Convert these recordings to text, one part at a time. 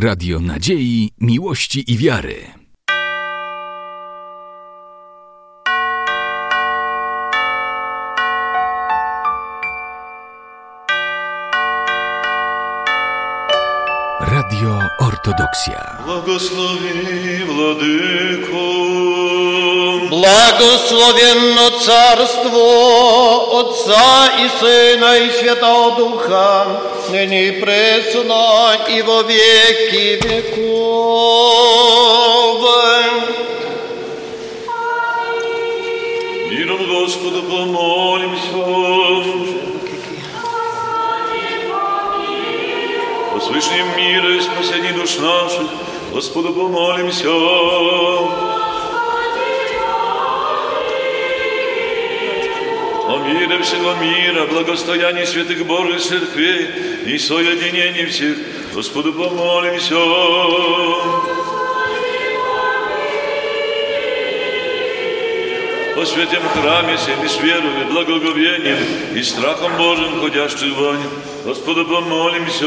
Radio Nadziei, Miłości i Wiary. Ortodoksja. Благослови, Владыко, Благословенно Царство Отца и Сына и Святого Духа, ныне и пресно и во веки веков. миром Господа помолимся. О свышнем мира и спасении душ наших, Господу помолимся. О мире всего мира, благостоянии святых Божьих церквей и соединении всех, Господу помолимся. О святем храме всем и с верою, благоговением, и страхом Божьим, ходящих в нем, Господу помолимся.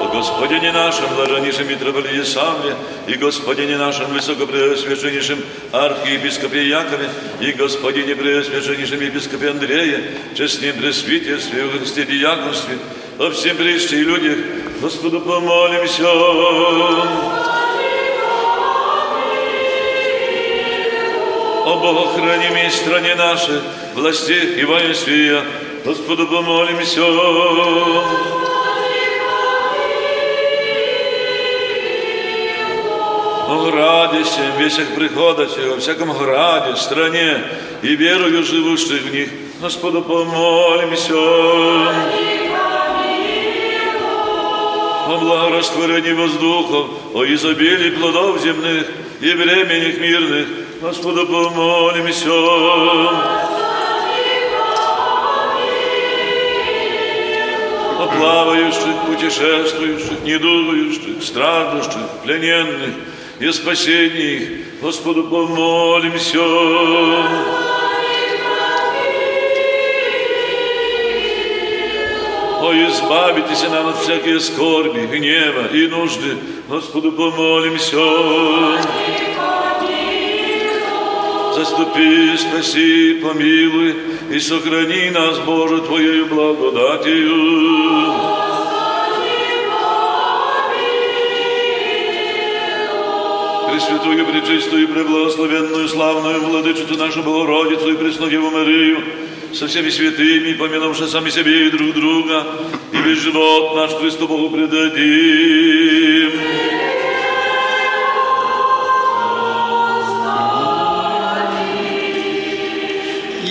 О Господине нашем, блаженнейшем митрополите Савле, и Господине нашем, высокопреосвященнейшем архиепископе Якове, и Господине преосвященнейшем епископе Андрея, честном пресвитерстве, в Христе диаконстве, о всем прежде и людях, Господу помолимся. О Богохранимой стране нашей, властях и воинстве, Господу помолимся. О всем, весях приходящих, во всяком граде, стране, и верою живущих в них, Господу помолимся. О благорастворении воздухов, о изобилии плодов земных и временных мирных, Господу помолимся. О плавающих, путешествующих, недугающих, страждущих, плененных и спасении Господу помолимся. О, избавитесь нам от всякой скорби, гнева и нужды, Господу помолимся. Заступи, спаси, помилуй и сохрани нас, Боже, Твоею благодатью. Пресвятую, пречистую, преблагословенную, славную Владычицу нашу Богородицу и Преснодеву Марию, со всеми святыми, помянувши сами себе и друг друга, и весь живот наш Христу Богу предадим.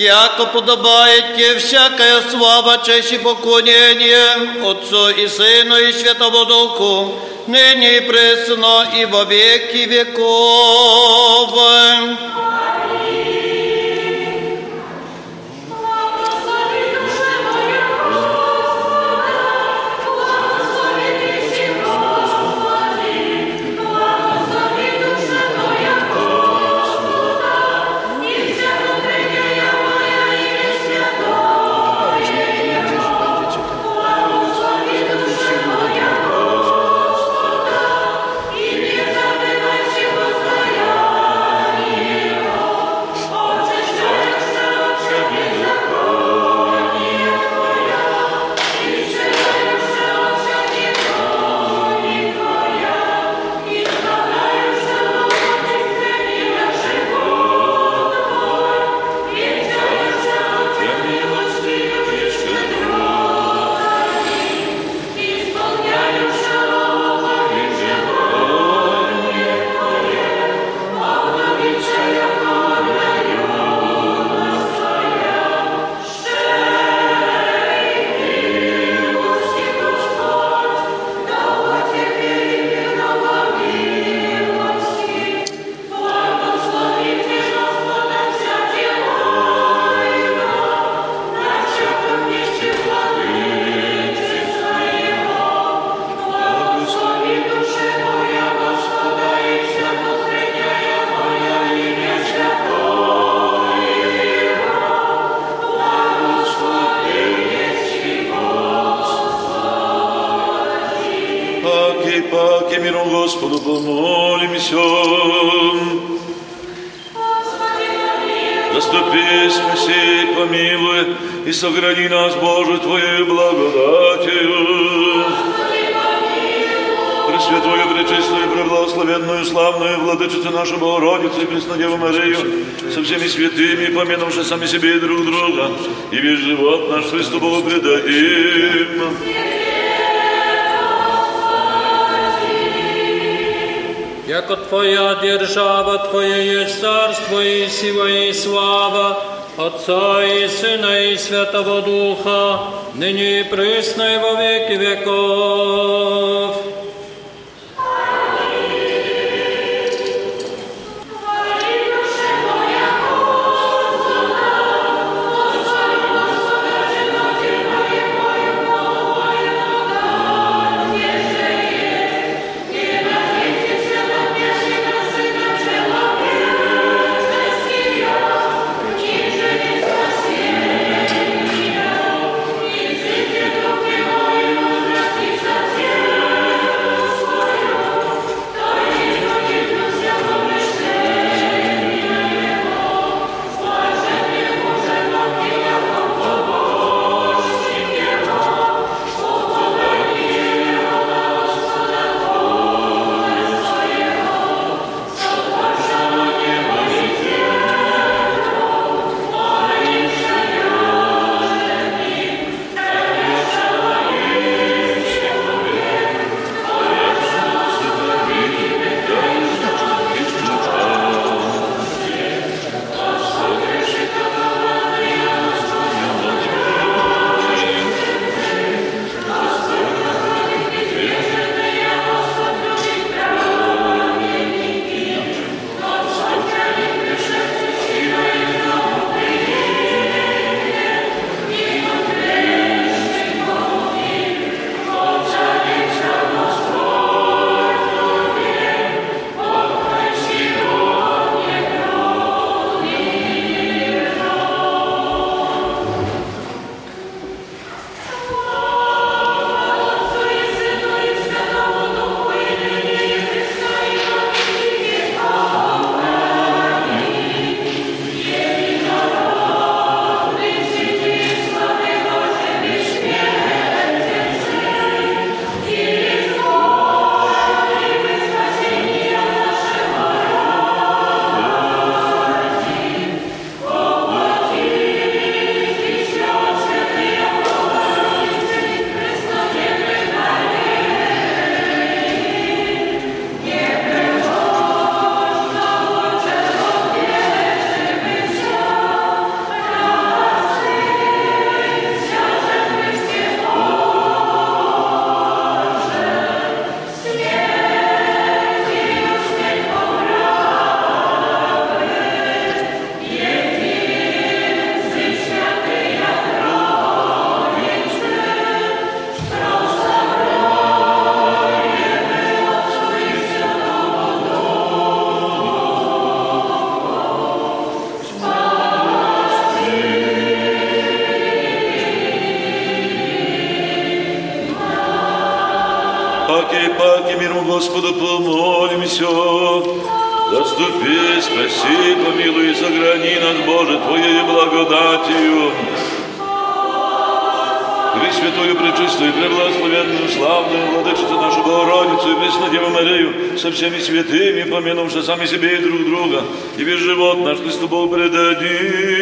Яко подобает тебе всякая слава, честь и поклонение Отцу и Сыну и Святому Духу, ныне и пресно и во веки веков. яко Твоя держава, Твое есть царство и сила и слава, Отца и Сына и Святого Духа, ныне и пресно и во веки веков. со всеми святыми, помянувши сами себе и друг друга, и весь живот наш Христу Бог предадим.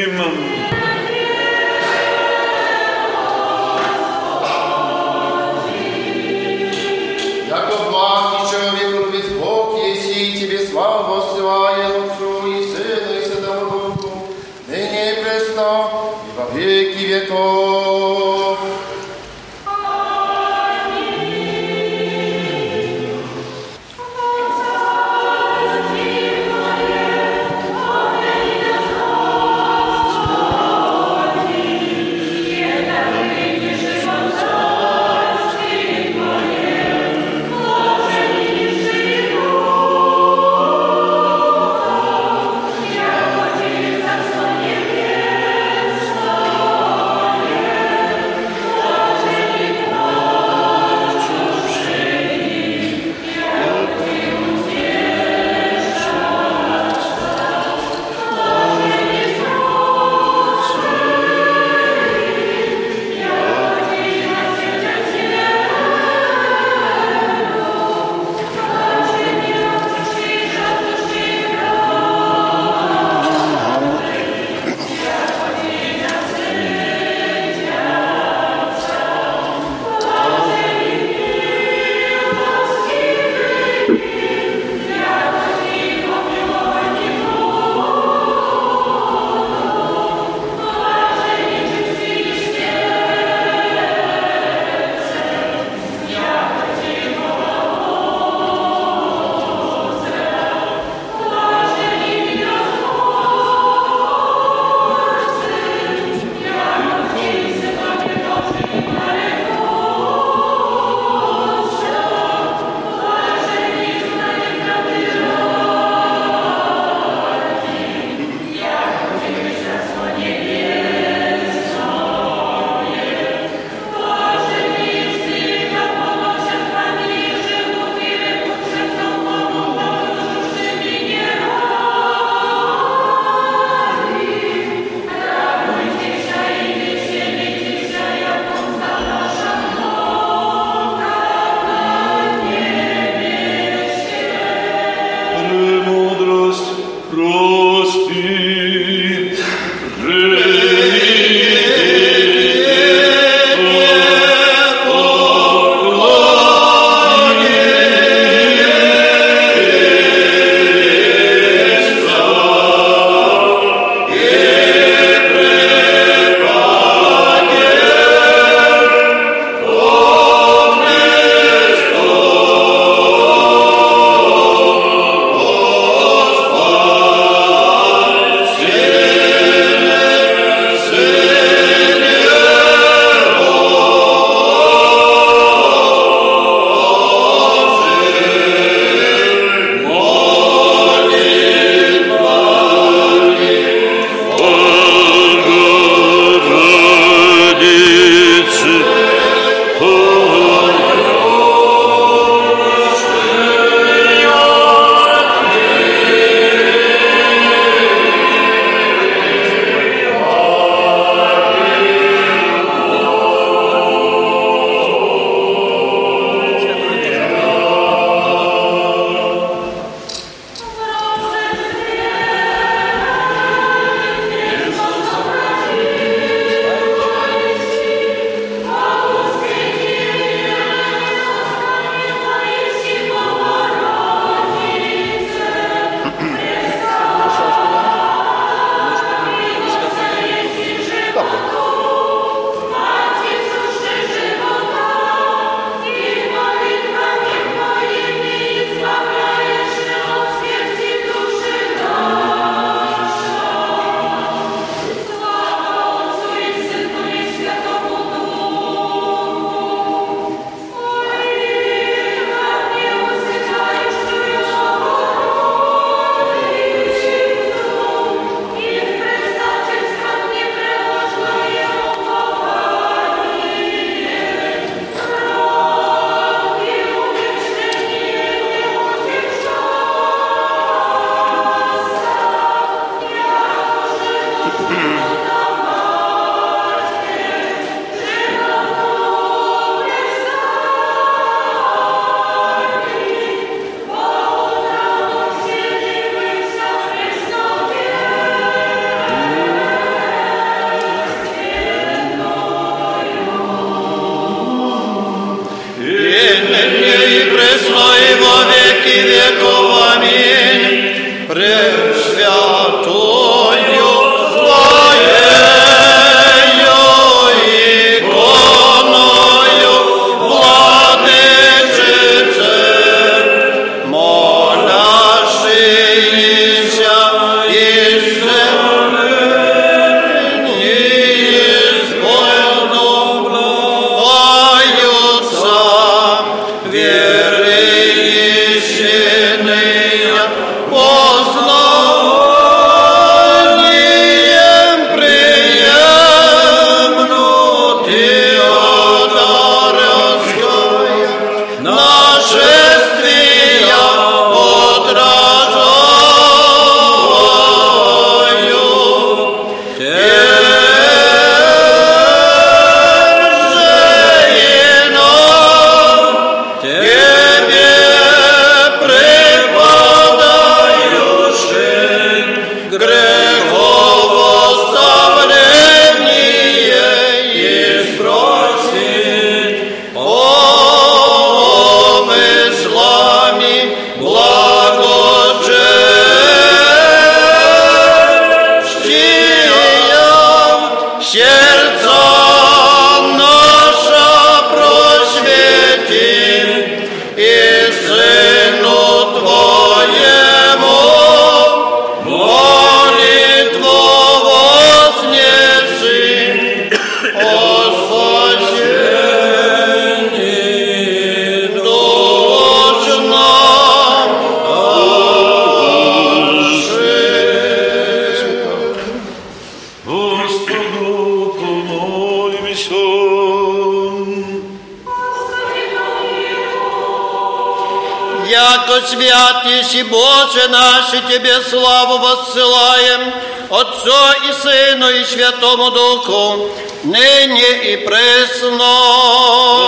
Тебе славу воссылаем, Отцу и Сыну и Святому Духу, ныне и пресно.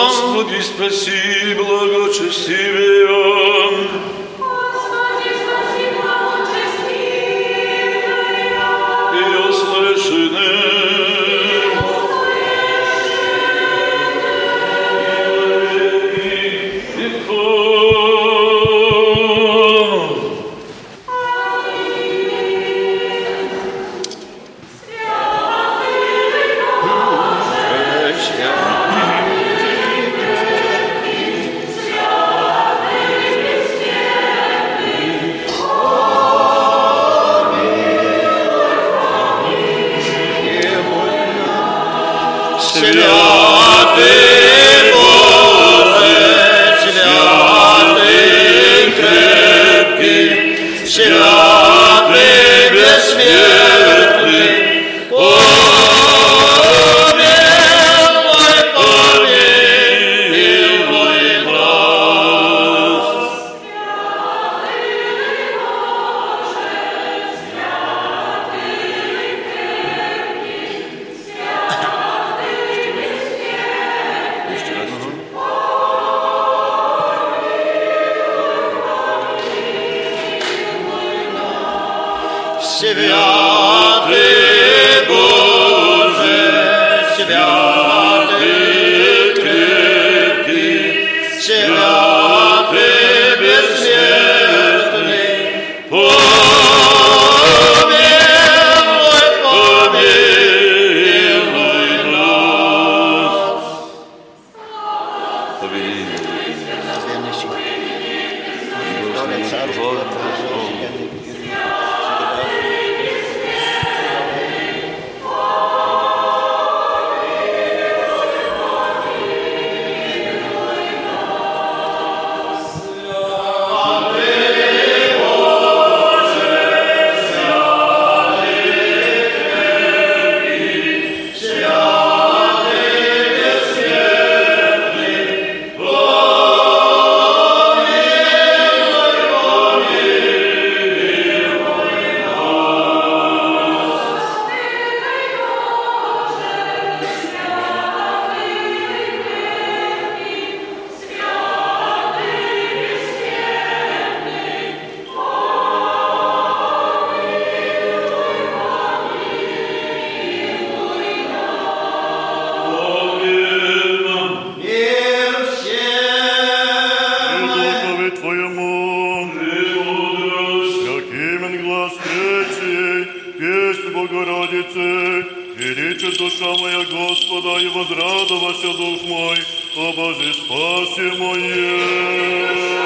Господи, спаси благочестивее. И идите душа моя Господа, и возрадовался дух мой, о Боже, спаси мое.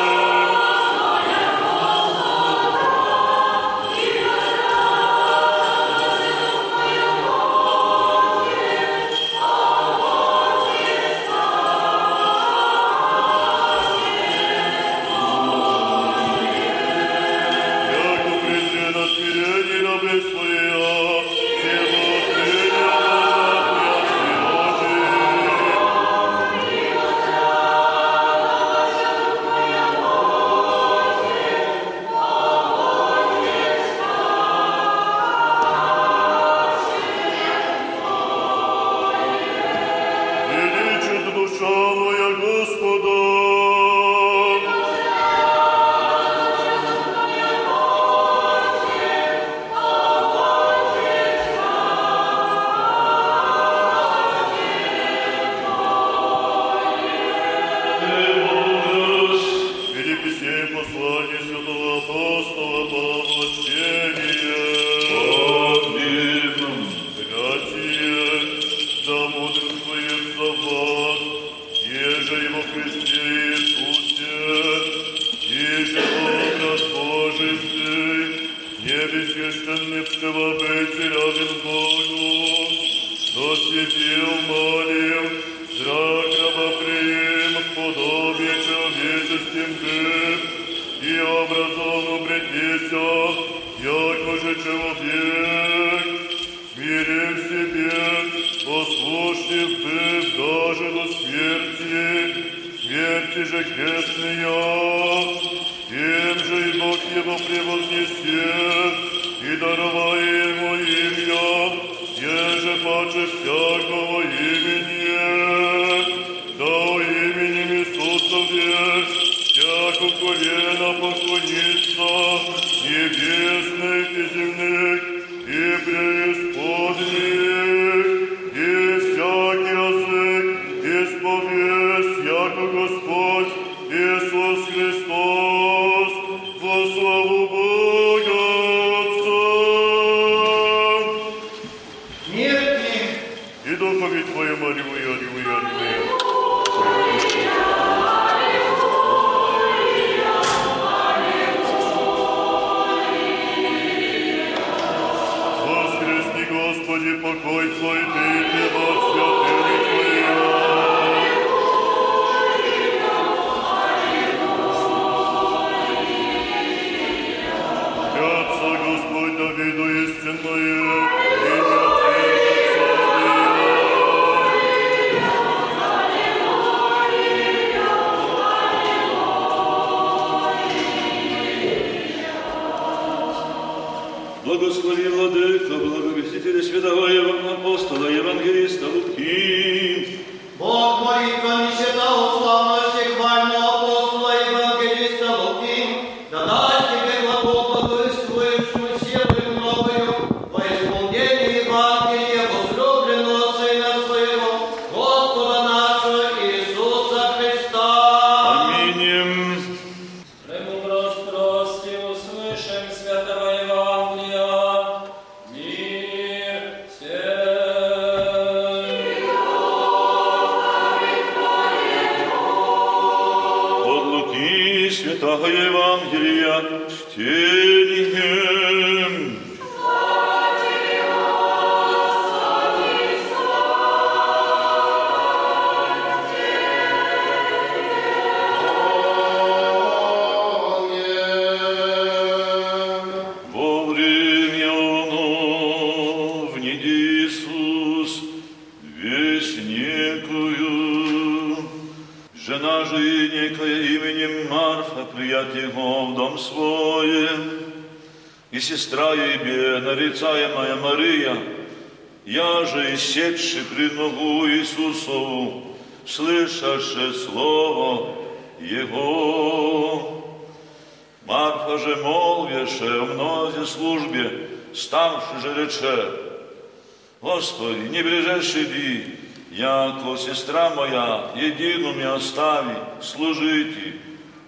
сестра моя, едину мі остави, служити,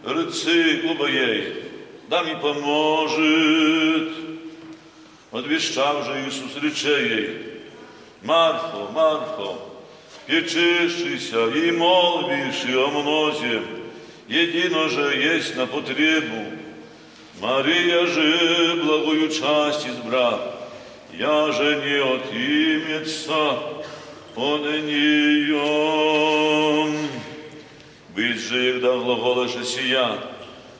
рыцы убоєй, да мне поможет. Одвіщав же Иисус рече ей. Марфо, Марфо, печишися и молвиш о мнозі, єдино же єсть на потребу. Мария же благую часть избра, я же не отимется, от нее. Быть же, когда глаголаше сия,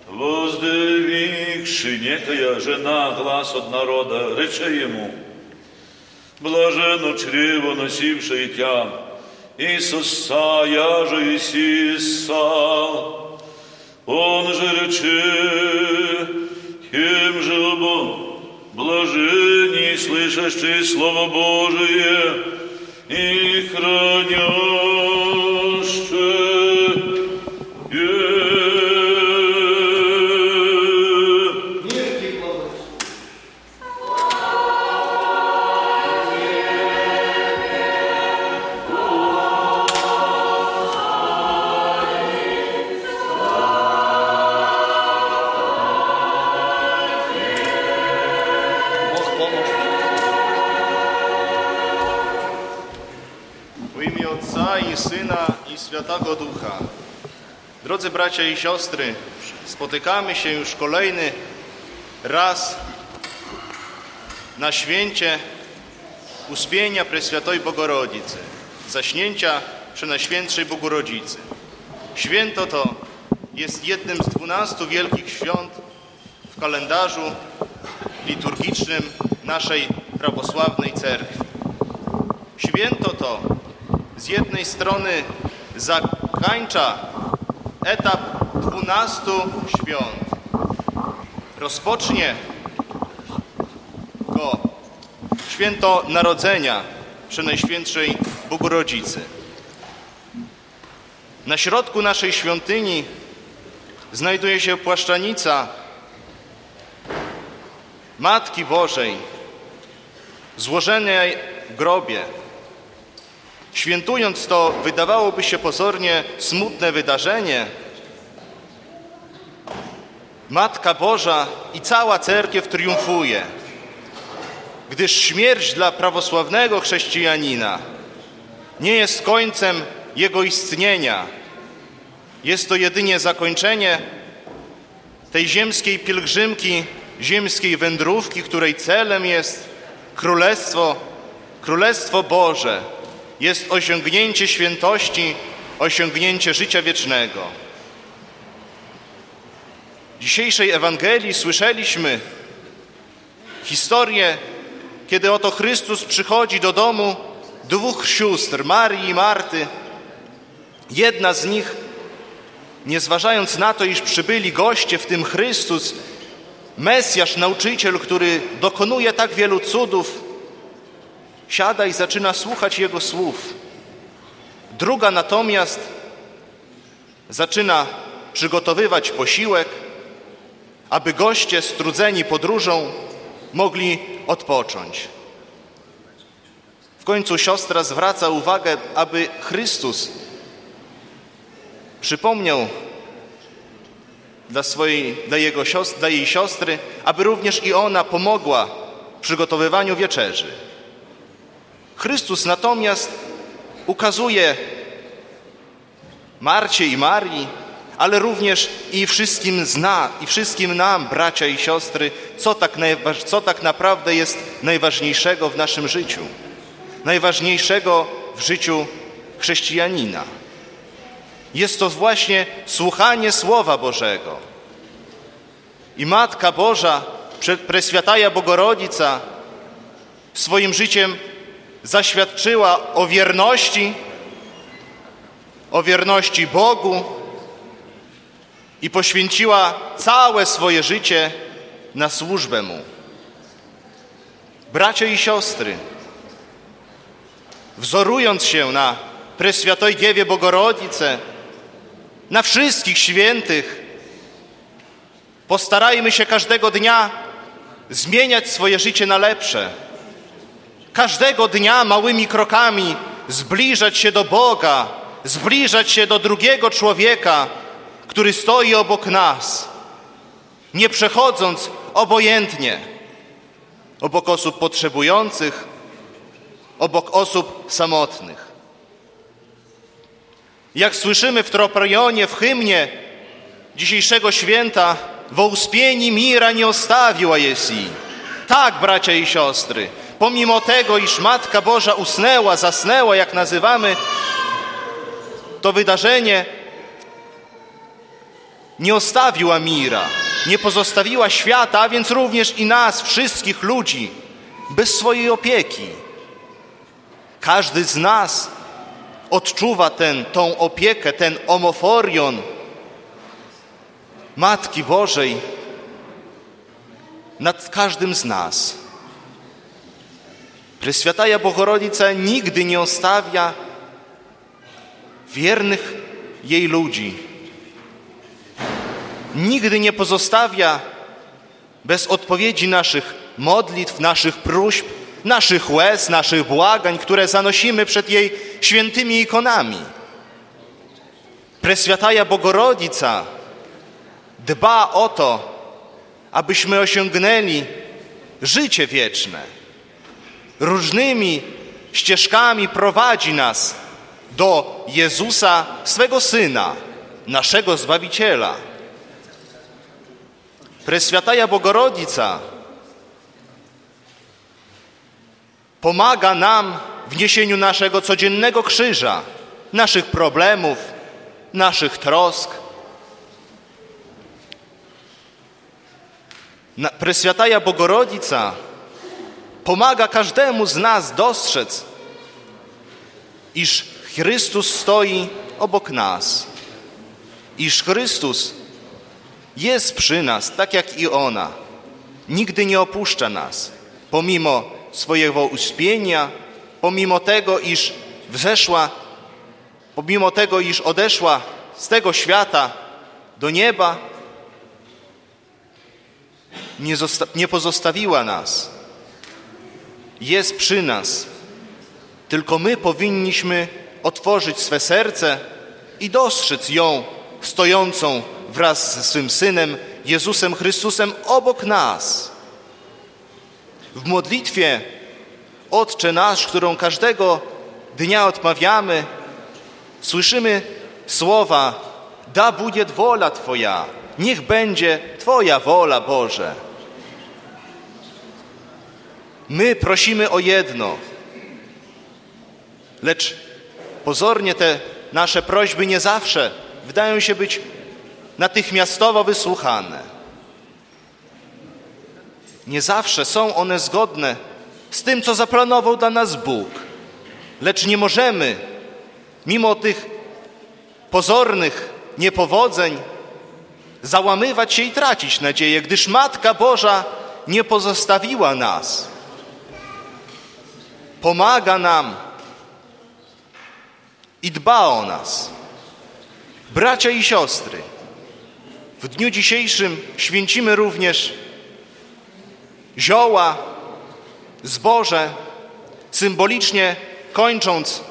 воздвигши некая жена глаз от народа, рече ему, блаженно чрево носившее тя, Иисуса, я же Иисуса, он же рече, кем же был блаженней, слышащий Слово Божие i chroniąszczy. Bracia i siostry, spotykamy się już kolejny raz na święcie uspienia Preswiętej Bogorodzicy, zaśnięcia Przenajświętszej Bogorodzicy. Święto to jest jednym z dwunastu wielkich świąt w kalendarzu liturgicznym naszej prawosławnej cerkwi. Święto to z jednej strony zakończa etap dwunastu świąt. Rozpocznie go święto Narodzenia Przenajświętszej Bogorodzicy. Na środku naszej świątyni znajduje się płaszczanica Matki Bożej złożonej w grobie. Świętując to, wydawałoby się pozornie smutne wydarzenie, Matka Boża i cała cerkiew triumfuje, gdyż śmierć dla prawosławnego chrześcijanina nie jest końcem jego istnienia. Jest to jedynie zakończenie tej ziemskiej pielgrzymki, ziemskiej wędrówki, której celem jest Królestwo, Królestwo Boże, jest osiągnięcie świętości, osiągnięcie życia wiecznego. W dzisiejszej Ewangelii słyszeliśmy historię, kiedy oto Chrystus przychodzi do domu dwóch sióstr, Marii i Marty. Jedna z nich, nie zważając na to, iż przybyli goście, w tym Chrystus, Mesjasz, nauczyciel, który dokonuje tak wielu cudów, siada i zaczyna słuchać Jego słów. Druga natomiast zaczyna przygotowywać posiłek, aby goście strudzeni podróżą mogli odpocząć. W końcu siostra zwraca uwagę, aby Chrystus przypomniał dla, swojej, dla, jego siostry, dla jej siostry, aby również i ona pomogła w przygotowywaniu wieczerzy. Chrystus natomiast ukazuje Marcie i Marii, ale również i wszystkim zna, i wszystkim nam, bracia i siostry, co tak, co tak naprawdę jest najważniejszego w naszym życiu, najważniejszego w życiu chrześcijanina. Jest to właśnie słuchanie Słowa Bożego. I Matka Boża, Preswiataja Bogorodzica, swoim życiem zaświadczyła o wierności, o wierności Bogu i poświęciła całe swoje życie na służbę Mu. Bracia i siostry, wzorując się na Preswiatoj Dziewie Bogorodzice, na wszystkich świętych, postarajmy się każdego dnia zmieniać swoje życie na lepsze. Każdego dnia małymi krokami zbliżać się do Boga, zbliżać się do drugiego człowieka, który stoi obok nas, nie przechodząc obojętnie obok osób potrzebujących, obok osób samotnych. Jak słyszymy w troprojonie, w hymnie dzisiejszego święta, wo uspieni mira nie ostawiła Jesi. Tak, bracia i siostry, pomimo tego, iż Matka Boża usnęła, zasnęła, jak nazywamy to wydarzenie, nie ostawiła mira, nie pozostawiła świata, a więc również i nas, wszystkich ludzi, bez swojej opieki. Każdy z nas odczuwa ten, tą opiekę, ten omoforion Matki Bożej nad każdym z nas. Preswiataja Bogorodica nigdy nie ostawia wiernych jej ludzi. Nigdy nie pozostawia bez odpowiedzi naszych modlitw, naszych próśb, naszych łez, naszych błagań, które zanosimy przed jej świętymi ikonami. Preswiataja Bogorodica dba o to, abyśmy osiągnęli życie wieczne. Różnymi ścieżkami prowadzi nas do Jezusa, swego Syna, naszego Zbawiciela. Preswiataja Bogorodica pomaga nam w niesieniu naszego codziennego krzyża, naszych problemów, naszych trosk. Preswiataja Bogorodica pomaga każdemu z nas dostrzec, iż Chrystus stoi obok nas, iż Chrystus jest przy nas, tak jak i ona. Nigdy nie opuszcza nas, pomimo swojego uśpienia, pomimo tego, iż wzeszła, pomimo tego, iż odeszła z tego świata do nieba, nie, nie pozostawiła nas. Jest przy nas. Tylko my powinniśmy otworzyć swe serce i dostrzec ją stojącą wraz ze swym Synem, Jezusem Chrystusem obok nas. W modlitwie Otcze nasz, którą każdego dnia odmawiamy, słyszymy słowa da będzie wola Twoja, niech będzie Twoja wola, Boże. My prosimy o jedno, lecz pozornie te nasze prośby nie zawsze wydają się być natychmiastowo wysłuchane. Nie zawsze są one zgodne z tym, co zaplanował dla nas Bóg. Lecz nie możemy, mimo tych pozornych niepowodzeń, załamywać się i tracić nadzieję, gdyż Matka Boża nie pozostawiła nas. Pomaga nam i dba o nas. Bracia i siostry, w dniu dzisiejszym święcimy również zioła, zboże, symbolicznie kończąc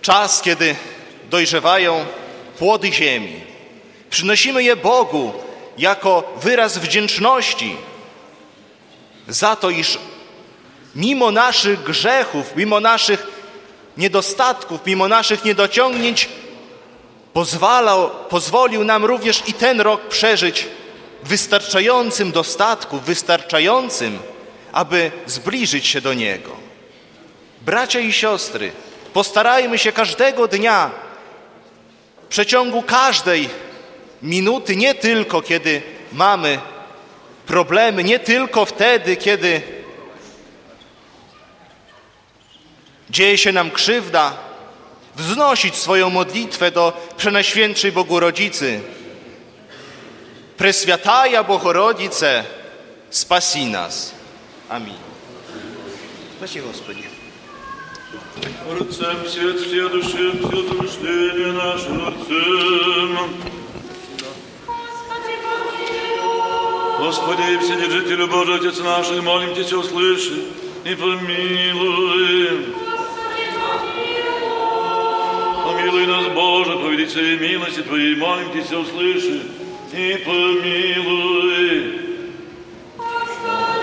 czas, kiedy dojrzewają płody ziemi. Przynosimy je Bogu jako wyraz wdzięczności za to, iż mimo naszych grzechów, mimo naszych niedostatków, mimo naszych niedociągnięć, pozwalał, pozwolił nam również i ten rok przeżyć wystarczającym dostatku, wystarczającym, aby zbliżyć się do Niego. Bracia i siostry, postarajmy się każdego dnia, w przeciągu każdej minuty, nie tylko kiedy mamy problemy, nie tylko wtedy, kiedy dzieje się nam krzywda, wznosić swoją modlitwę do Przenajświętszej Bogu Rodzicy. Preswiataja Bohorodice, spasi nas. Amin. Spasi Господи. Отцем все, все души, все труждение нашим Отцем. Господи, Вседержителю Божий, Отец наш, молим Тебя, услыши и помилуй. Помилуй нас, Боже, по величавой милости Твоей, молим Тебя, услыши и помилуй. Господи,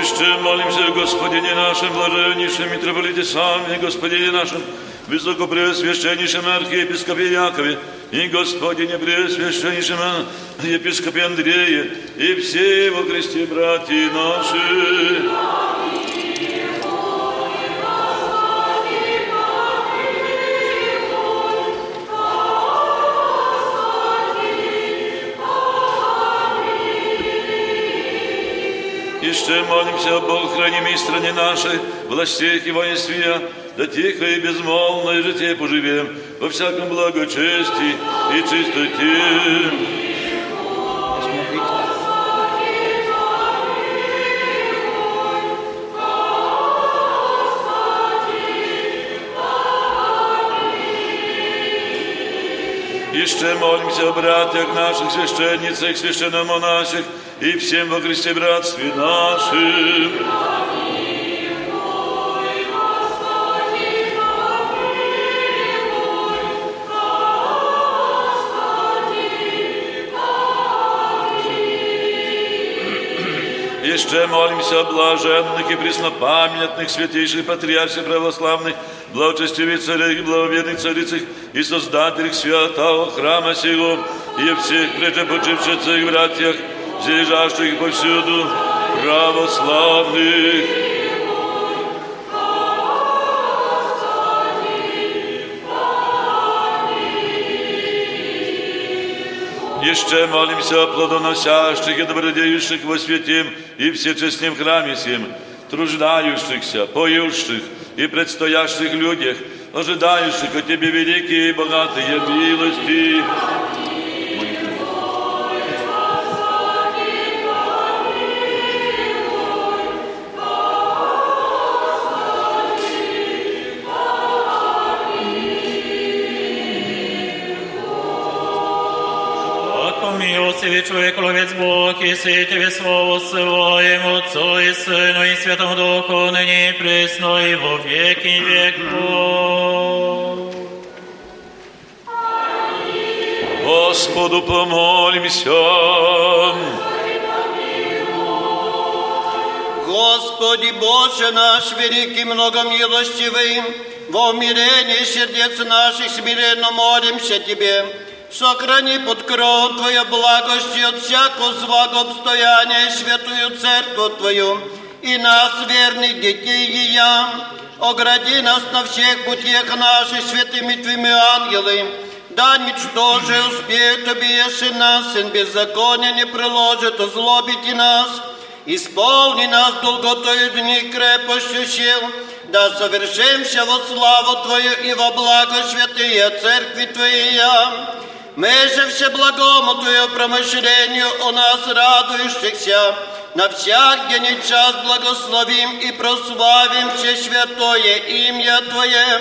Еще молимся, Господине нашим, блаженнейшем митрополите сами, Господине нашим, Высокопреосвященнейшем архиепископе Якове, и Господине Преосвященнейшем епископе Андрея, и все во Христе братья наши. Еще молимся, Бог, храними стране нашей, властях и воинствия, да тихо и безмолвно и житие поживем во всяком благочестии и чистоте. Еще молимся о братьях наших, священницах, священномонахах и всем во Христе братстве нашим. Еще молимся о блаженных и преснопамятных святейших патриарших православных, благочестивых царях и благоверных царицах и создателях святого храма сего, и всех прежепочивших и братьях, лежащих повсюду, православных. Еще молимся о плодоносящих и добродеющих во святем и всечестнем храме сим, труждающихся, поющих и предстоящих людях, ожидающих от Тебе великие и богатые милости. Милостивый человек, ловец Бог, и все тебе слово ссылаем Отцу и Сыну и Святому Духу, ныне и пресно, и во веки веков. Господу помолимся. Господи Боже наш, великий многомилостивый, во умирении сердец наших смиренно молимся Тебе. Сохрани под кров Твою благости от всякого злого обстояния святую церковь Твою и нас, верных детей ее. Огради нас на всех путях наших святыми Твоими ангелами, да ничто же успеет объеши нас, сын беззакония не приложит озлобить нас. Исполни нас долготою дни крепостью сил, да совершимся во славу Твою и во благо святые Церкви Твоя. Мы же всеблагому Твою промышлению о нас радующихся, на всяк день и час благословим и прославим все святое имя Твое,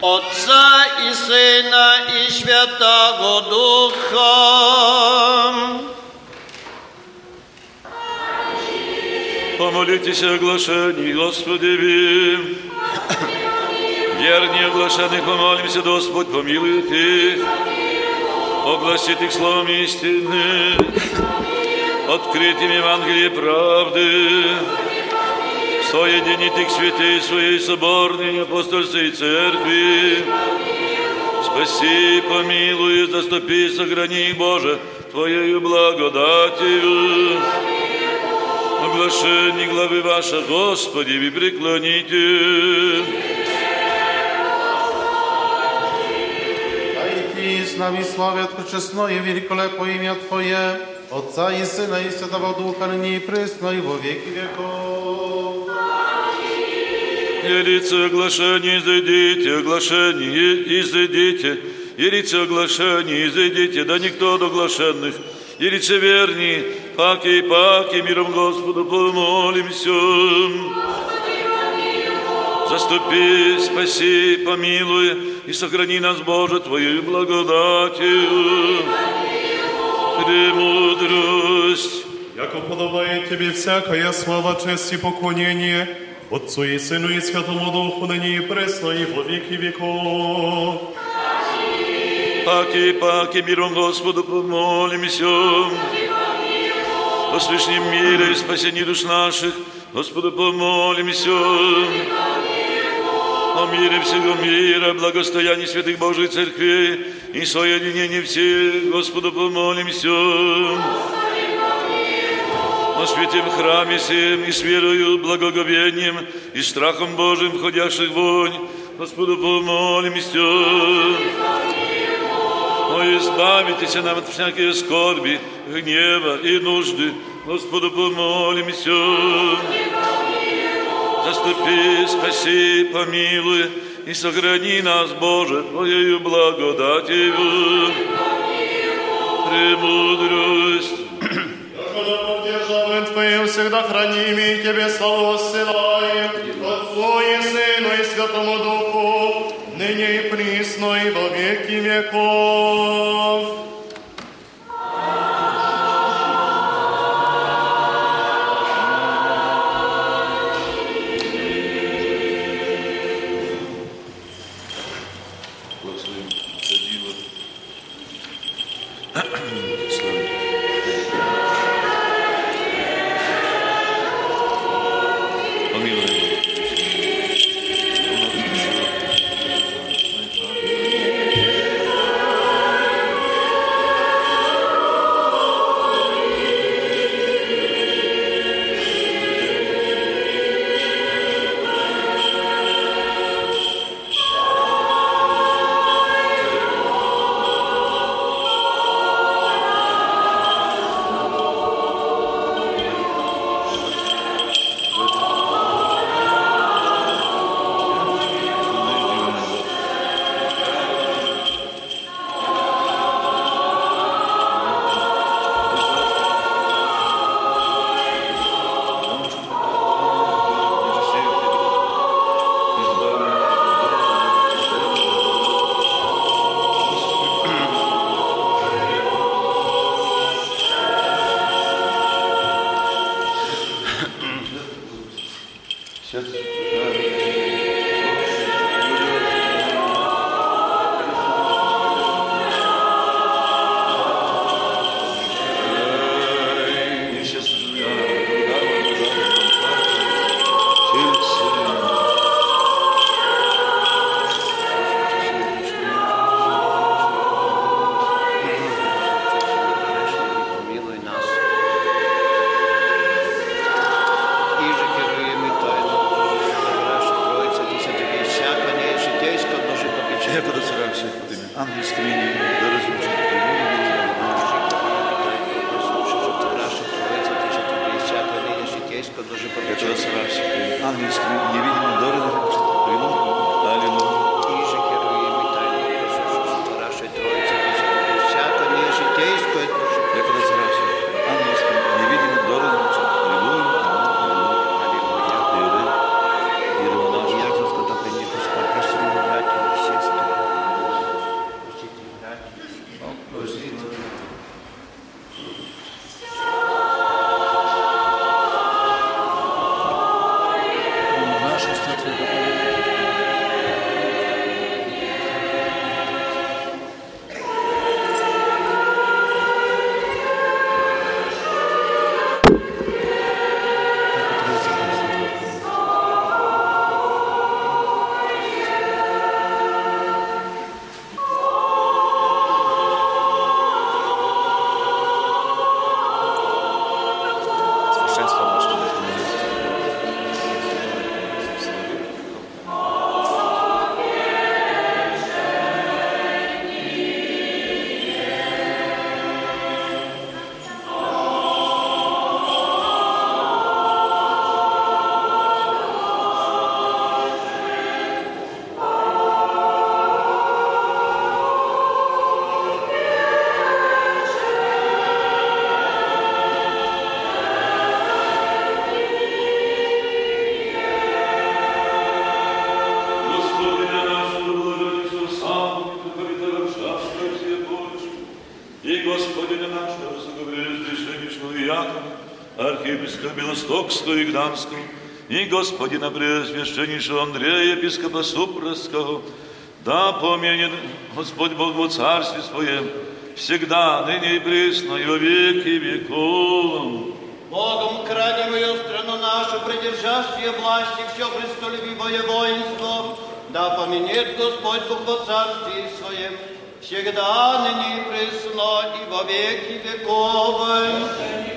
Отца и Сына и Святого Духа. Помолитесь о оглашении, Господи, ви. Верни оглашенных, помолимся, Господь, помилует их. Огласит их словом истины, открыть им Евангелие правды, соединить их святей своей соборной апостольской церкви. Спаси, помилуй, заступи, сохрани Боже, Твоею благодатью. Оглашение главы ваша, Господи, вы преклоните. С нами славят пречестное великолепное имя Твое, Отца и Сына и Святого Духа, ныне и пресно, и во веки веков. Елице оглашение, изойдите, оглашение, изойдите. Елице оглашение, изойдите, да никто до оглашенных. Елице верни, паки и паки, миром Господу помолимся. Заступи, спаси, помилуй и сохрани нас, Боже, Твоей благодатью. Премудрость. Яко подобает Тебе всякая слава, честь и поклонение, Отцу и Сыну и Святому Духу, ныне и пресно, и во веки веков. Паки, паки, миром Господу помолимся. О священном мире и спасении душ наших, Господу помолимся. О мире всего мира, благостоянии святых Божьей Церкви и соединении всех, Господу помолимся. О святем храме всем и с верою, благоговением и страхом Божьим входящих вонь, Господу помолимся. О, избавитесь нам от всякой скорби, гнева и нужды, Господу помолимся. Заступи, спаси, помилуй и сохрани нас, Боже, Твоею благодатью. Премудрость. Державы Твоим всегда храним и Тебе славу воссылаем, Отцу и Сыну и Святому Духу, ныне и присно и во веки веков. Белостокского и Гданского, и Господина Преосвященнейшего Андрея, епископа Супровского, да помянет Господь Бог во Царстве Своем, всегда, ныне и присно, и во веки веков. Богом хранимую страну нашу, придержащие власти, все престолюбивое воинство, да поменет Господь Бог во царстве своем, всегда, ныне и пресно, и во веки веков.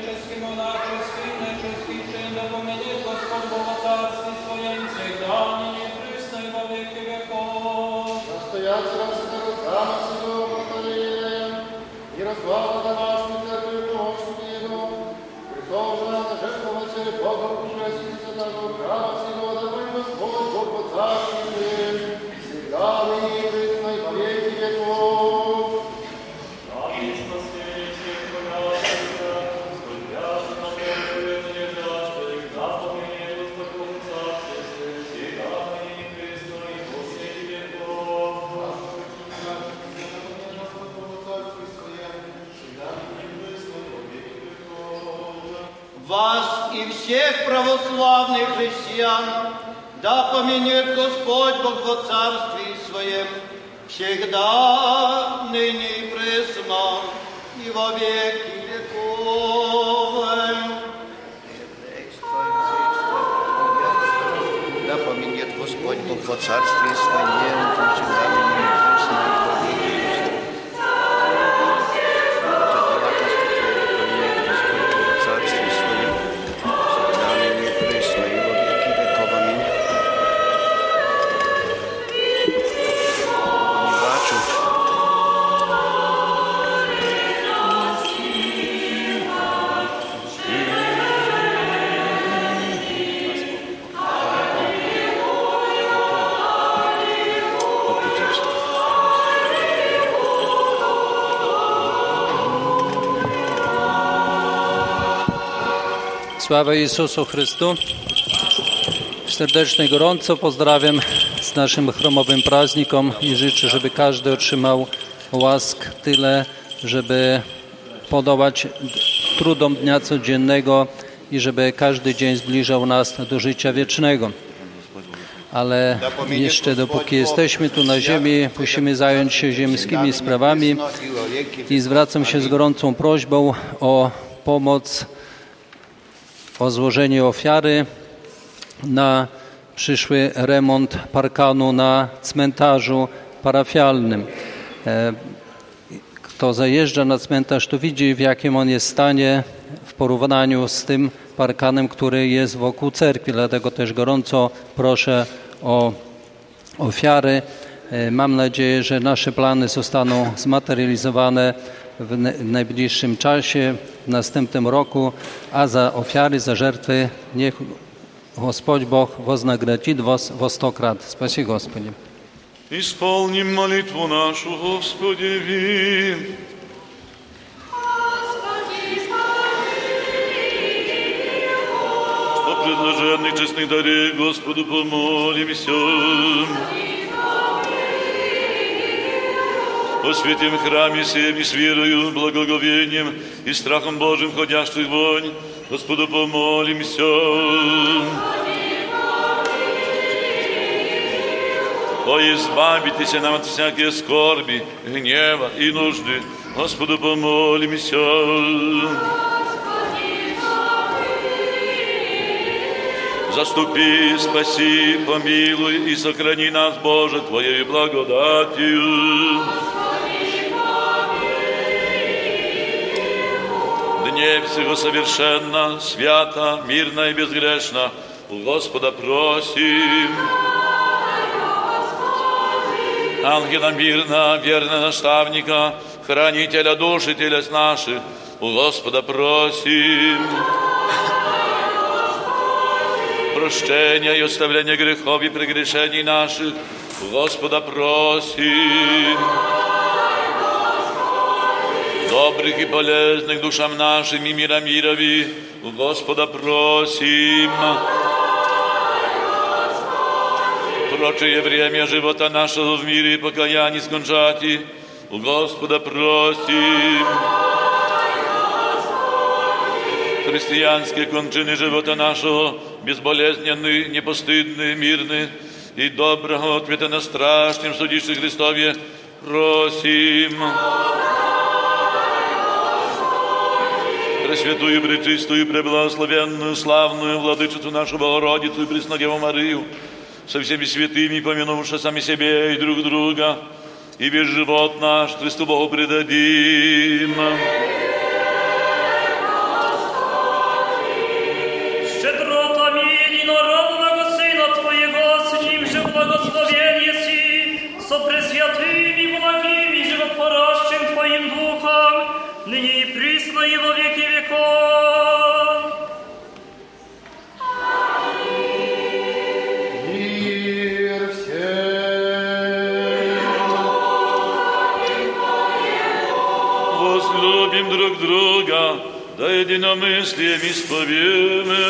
Всех православных христиан, да поменет Господь Бог во Царстве Своем, всегда, ныне и пресно, и во веки веков. Да поменет Господь Бог во Царстве Своем, всегда ныне и присно, Sława Jezusu Chrystu. Serdecznie gorąco pozdrawiam z naszym chromowym praznikom i życzę, żeby każdy otrzymał łask tyle, żeby podołać trudom dnia codziennego i żeby każdy dzień zbliżał nas do życia wiecznego. Ale jeszcze dopóki jesteśmy tu na ziemi, musimy zająć się ziemskimi sprawami i zwracam się z gorącą prośbą o pomoc o złożenie ofiary na przyszły remont parkanu na cmentarzu parafialnym. E, Kto zajeżdża na cmentarz, to widzi w jakim on jest stanie w porównaniu z tym parkanem, który jest wokół cerkwi. Dlatego też gorąco proszę o ofiary. E, Mam nadzieję, że nasze plany zostaną zmaterializowane w ne- w najbliższym czasie, w następnym roku, a za ofiary, za żertwy niech Господь Бог вознаградит вас во сто крат. Спаси Господи. Исполним молитву нашу, Господи, ви. О предложенных честных дарей Господу помолимся. О святем храме всем и с верою, благоговением и страхом Божьим ходящих вонь, Господу помолимся. О, избавитесь нам от всякие скорби, гнева и нужды. Господу помолимся. Заступи, спаси, помилуй и сохрани нас, Боже, Твоей благодатью. Дне всего совершенно, свято, мирно и безгрешно, у Господа просим. Ангела мирно, верного наставника, хранителя души телес наших, у Господа просим. оставления грехов и прегрешений наших, у Господа просим. Добрых и полезных душам нашим и мира мирови, у Господа просим. Прочее время живота нашего в мире и покаяние скончати, у Господа просим. Христианские кончины живота нашего, безболезненны, непостыдны, мирны и доброго ответа на страшном судище Христове просим. Пресвятую, Пречистую, Преблагословенную, Славную Владычицу нашу Богородицу и Преснодеву Марию, со всеми святыми, помянувши сами себе и друг друга, и весь живот наш Христу Богу предадим. Щедротами jednomysliem i spowiemy.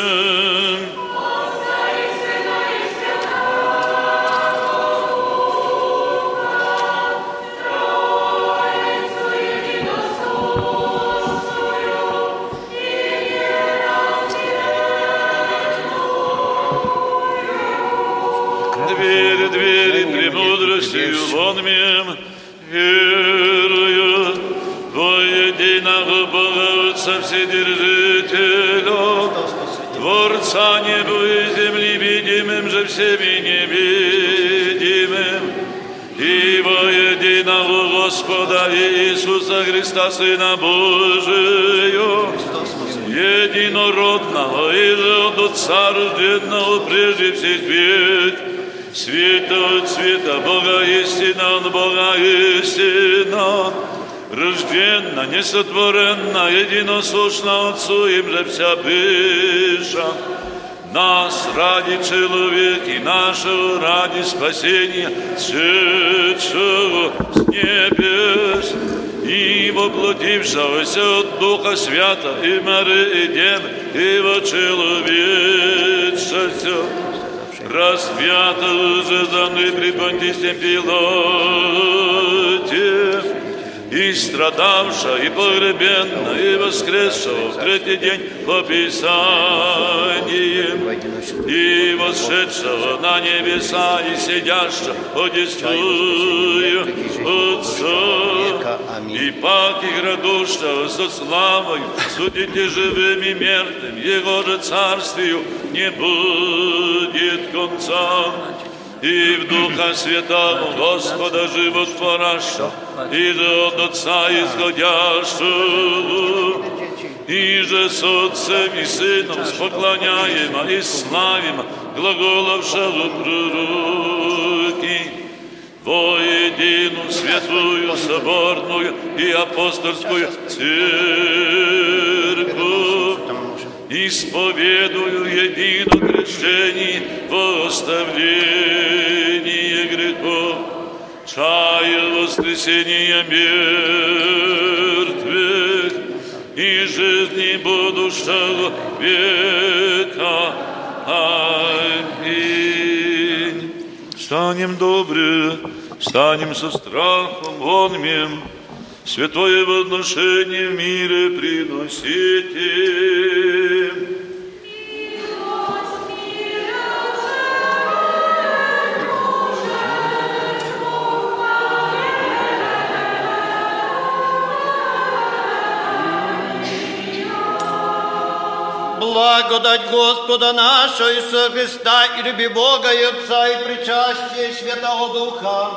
Сына Божию, единородного и от Отца рожденного прежде всех век, света от света, Бога истина от Бога истина, рожденна, несотворенна, единосущна Отцу им же вся быша, нас ради человека нашего, ради спасения, сшедшего с небес, и воплотившегося от Духа Свята и Марии и Девы, и во человечестве, распятого же за мной при Понтисте Пилоте, и страдавшего, и погребенного, и воскресшего в третий день по Писаниям, и восшедшего на небеса, и сидящего одесную Отца, и паки градущего со славою, судите живым и мертвым, Его же царствию не будет конца. И в Духа Святого Господа животворящего, и же от Отца исходящего, и же с Отцем и Сыном споклоняемо и славимо глаголовшего пророки, во единую святую соборную и апостольскую церковь, исповедую едино крещение во оставление грехов, чаю воскресения мертвых и жизни будущего века. Аминь. Станем добры, станем со страхом вонмем, святое возношение в мире приносите. Благодать Господа нашего Иисуса Христа и люби Бога и Отца и причастие Святого Духа,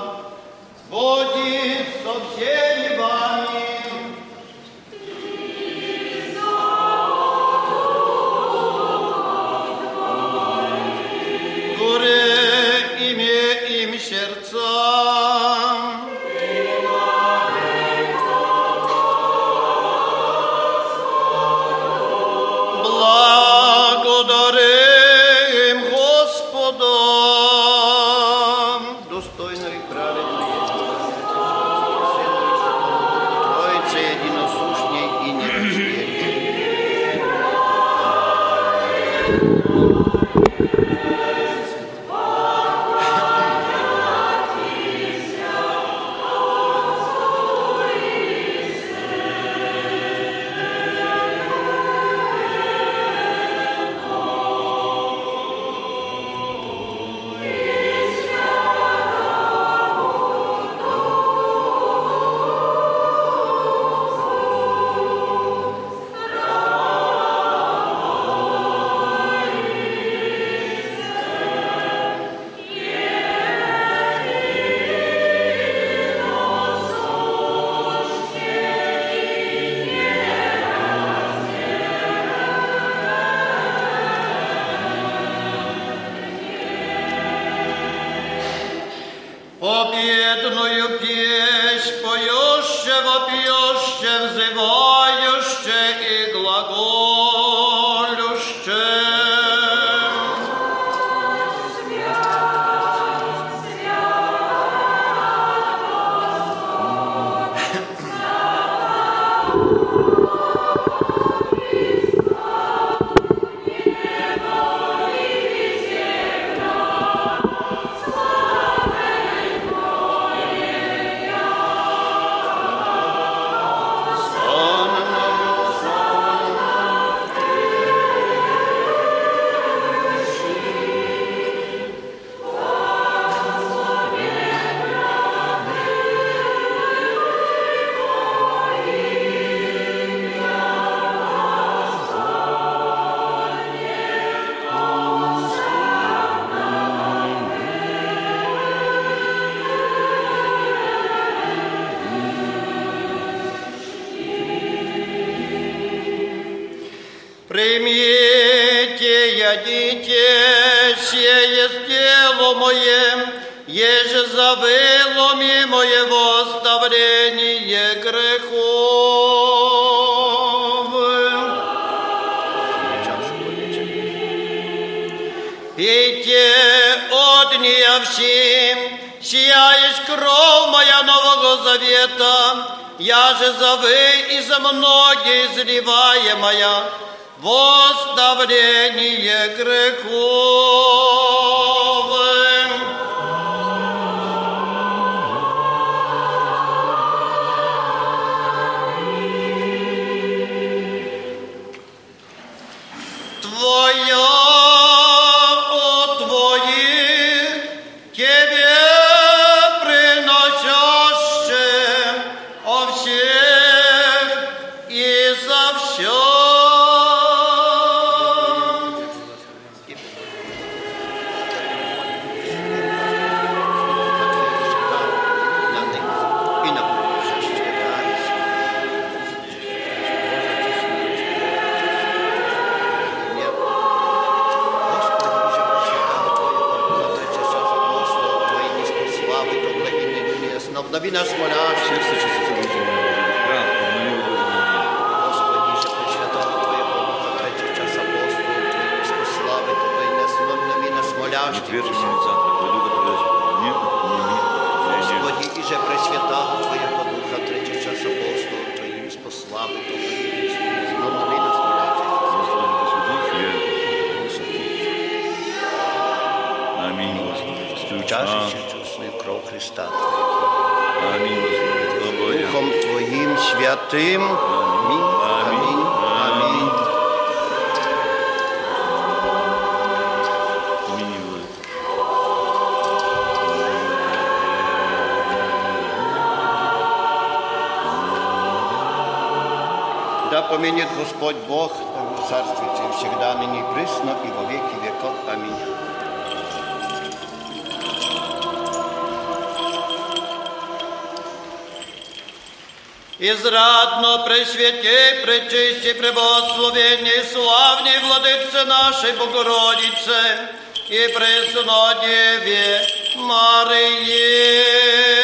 Боги со всеми вами. Забыло ми моего ставление грехов. Пейте от нее всем, сия есть кровь моя Нового Завета, я же за вы и за многие изливаемая, восставление грехов. Господи. Включаючи чувствую кров Христа Аминь, Господи. Тобою. Духом Твоїм святим. Амінь. Амінь. Амінь. Аминь, Господи. Да поменит Господь Бог, царствуйте всегда, ныне и присно, и во веки веков. Аминь. Израдно пресвяте, пречисти, пребословенней, славней владыце нашей Богородице и пресно Деве Марии.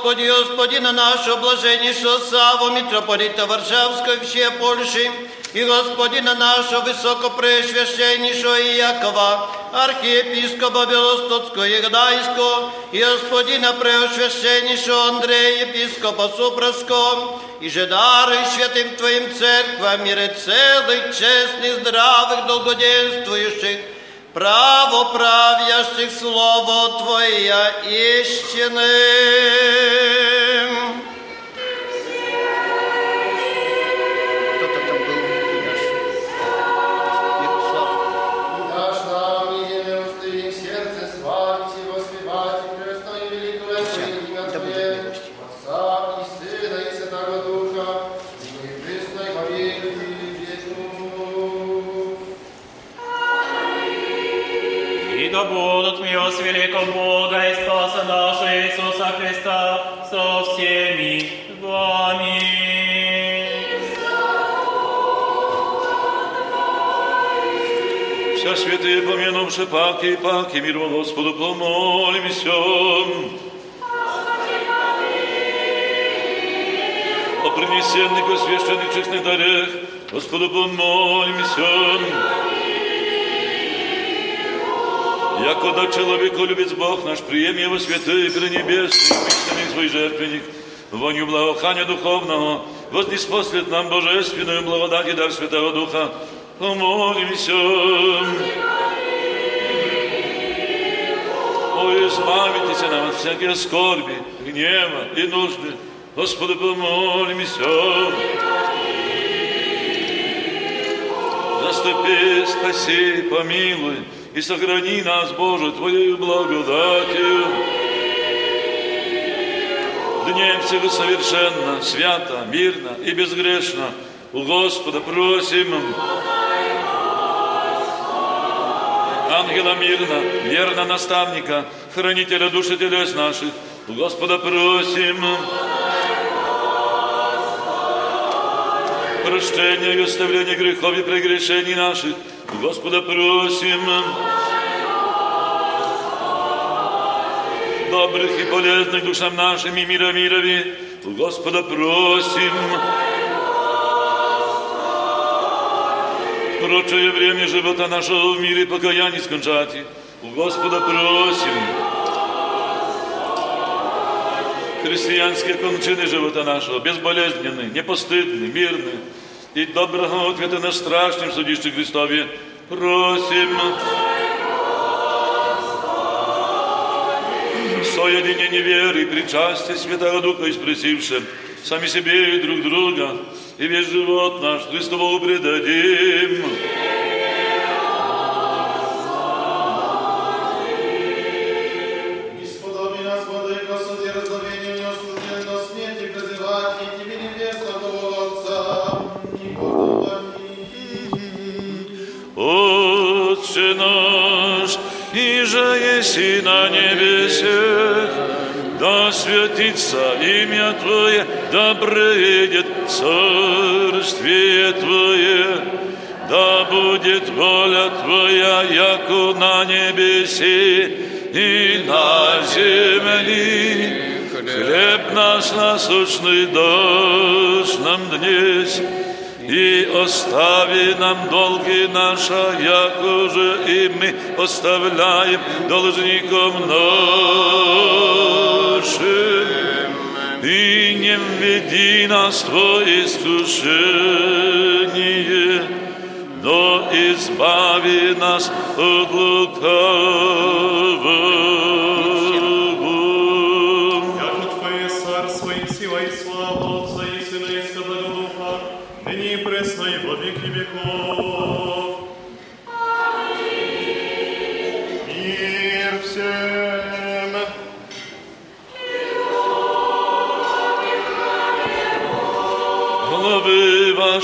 Господи, Господина нашего блаженнейшего Саву, митрополита Варшавской всей Польши, и Господина нашего высокопреосвященнейшего Иакова, архиепископа Белостоцкого и Гдайского, и Господина преосвященнейшего Андрея, епископа Супровского, и же даруй святым Твоим церквам мире целых, честных, здравых, долгоденствующих, правоправящих Слово Твое истинным. Вся святые помянувши паки и паки, мир во Господу помолимся. О принесенных и священных честных дарях, Господу помолимся. Яко да человеку любит Бог наш, прием его святые, пренебесный, истинный свой жертвенник, воню благоханя духовного, вознеспослед нам божественную благодать и дар Святого Духа, помолимся. О, избавитесь нам от всяких скорби, гнева и нужды, Господу помолимся. Заступи, спаси, помилуй и сохрани нас, Боже, Твоею благодатью. Днем всего совершенно, свято, мирно и безгрешно у Господа просим. Ангела мирно, верно наставника, хранителя души телес наших, у Господа просим. Прощения и оставления грехов и прегрешений наших, у Господа просим. Добрых и полезных душам нашим и мира мирови, у Господа просим. Прочее время живота нашего в мире покаяние скончати, у Господа просим. Христианские кончины живота нашего, безболезненные, непостыдные, мирные и доброго ответа на страшном судище Христове, просим. Соединение веры и причастие Святого Духа испросившим, сами себе и друг друга, и весь живот наш Христову предадим. Исподоби еси на небесах, да святится имя Твое, да придет царствие Твое, да будет воля Твоя, яко на небеси и на земли. Хлеб наш насущный дашь нам днесь, и остави нам долги наша, яко же и мы оставляем должником нашим. И не введи нас в искушение, но избави нас от лукавого.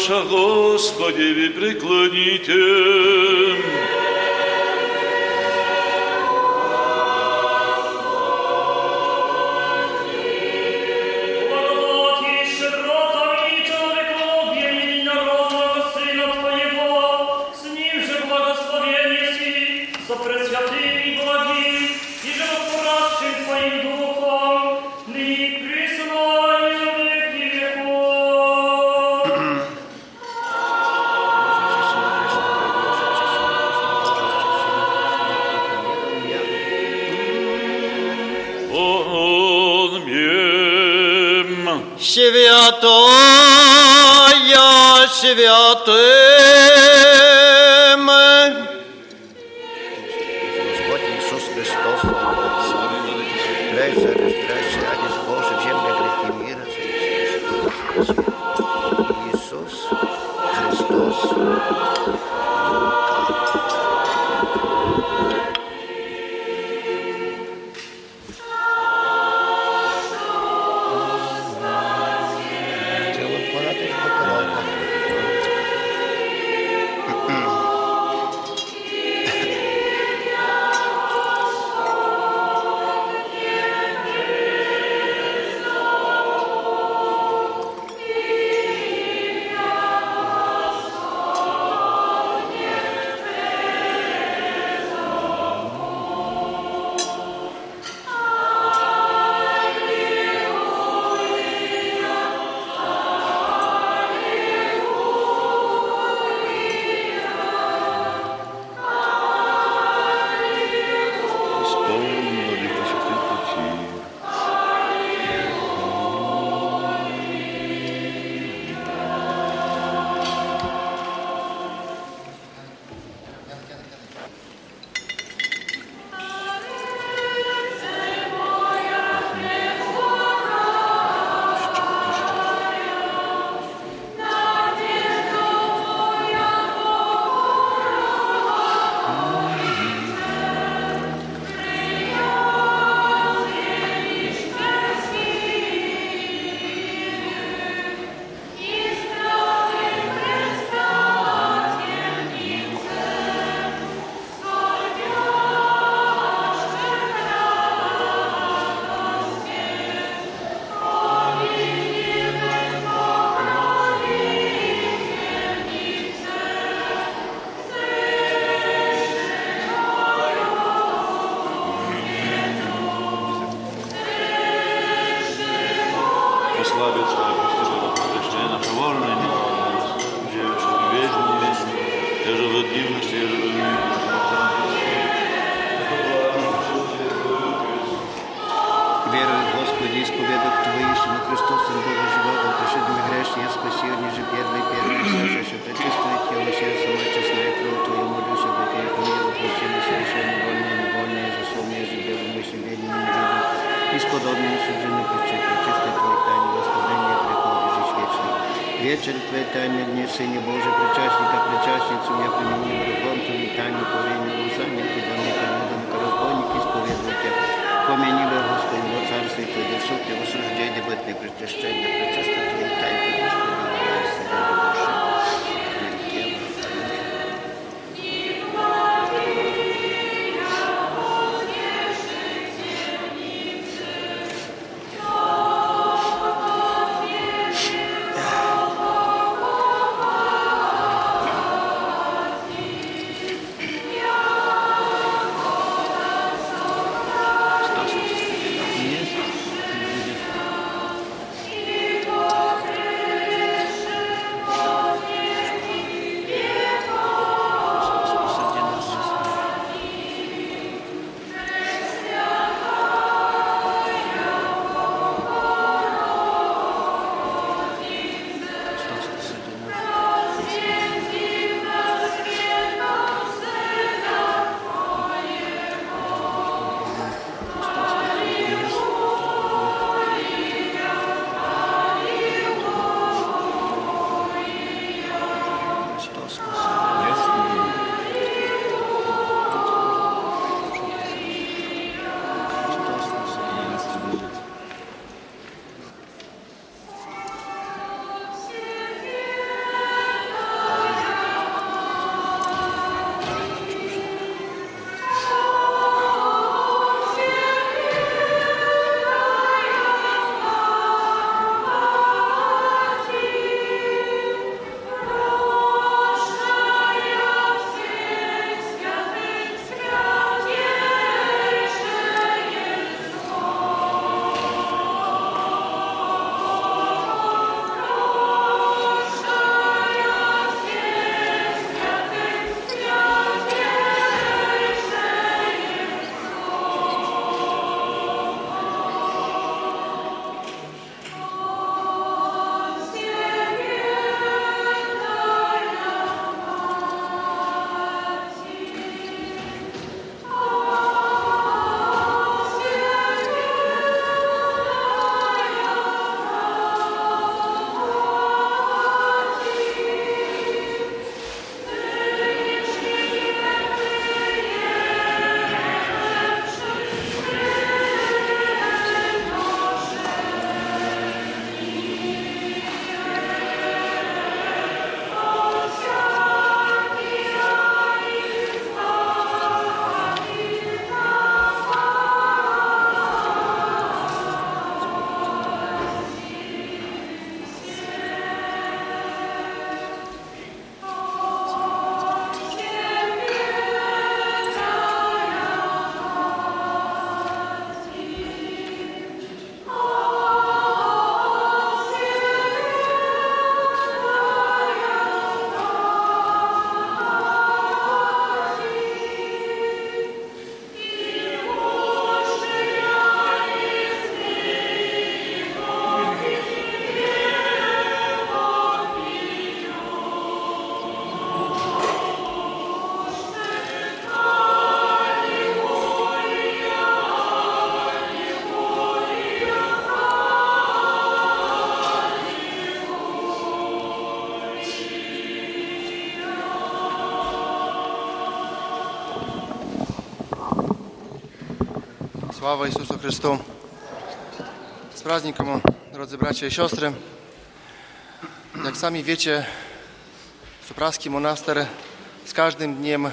Ваша, Господи, преклоните. Святая святым. Sława Isusu Chrystu. Z praznikiem, drodzy bracia i siostry. Jak sami wiecie, Supraski monaster z każdym dniem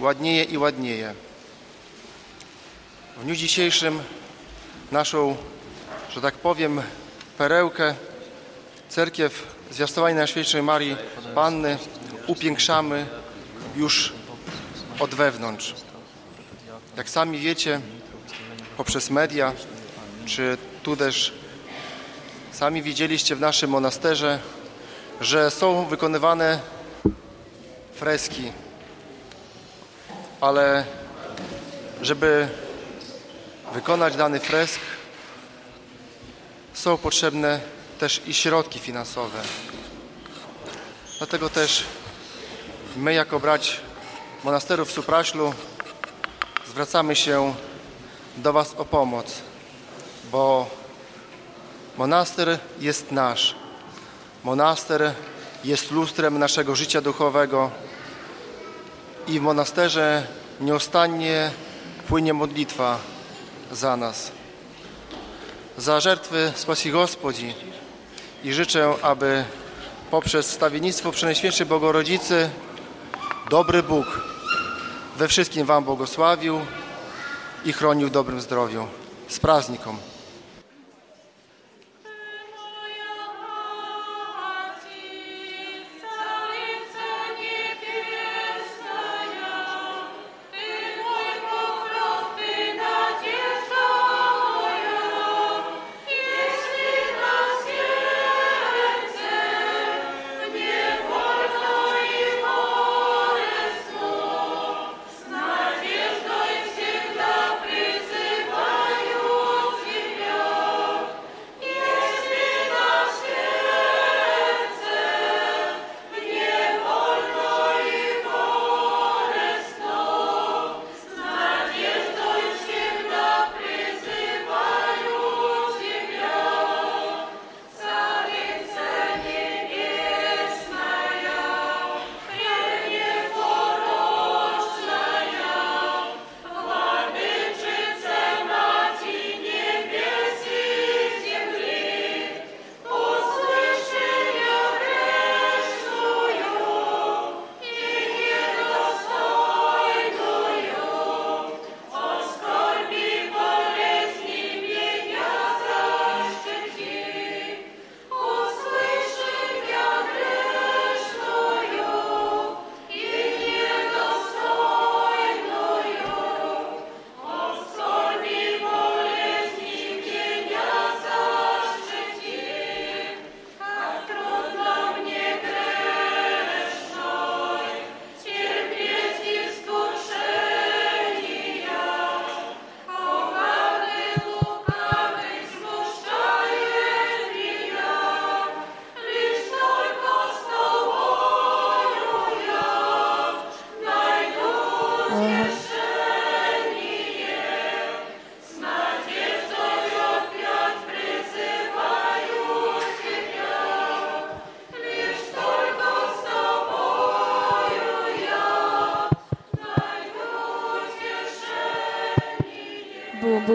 ładnieje i ładnieje. W dniu dzisiejszym naszą, że tak powiem, perełkę, cerkiew Zwiastowania Najświętszej Marii Panny upiększamy już od wewnątrz. Jak sami wiecie, poprzez media, czy tu też sami widzieliście w naszym monasterze, że są wykonywane freski, ale żeby wykonać dany fresk, są potrzebne też i środki finansowe. Dlatego też my jako brać monasteru w Supraślu zwracamy się do Was o pomoc, bo monaster jest nasz. Monaster jest lustrem naszego życia duchowego i w monasterze nieustannie płynie modlitwa za nas. Za żertwy spasi Gospodzi i życzę, aby poprzez stawiennictwo Przenajświętszej Bogorodzicy dobry Bóg we wszystkim Wam błogosławił i chronił w dobrym zdrowiu. Z praznikom.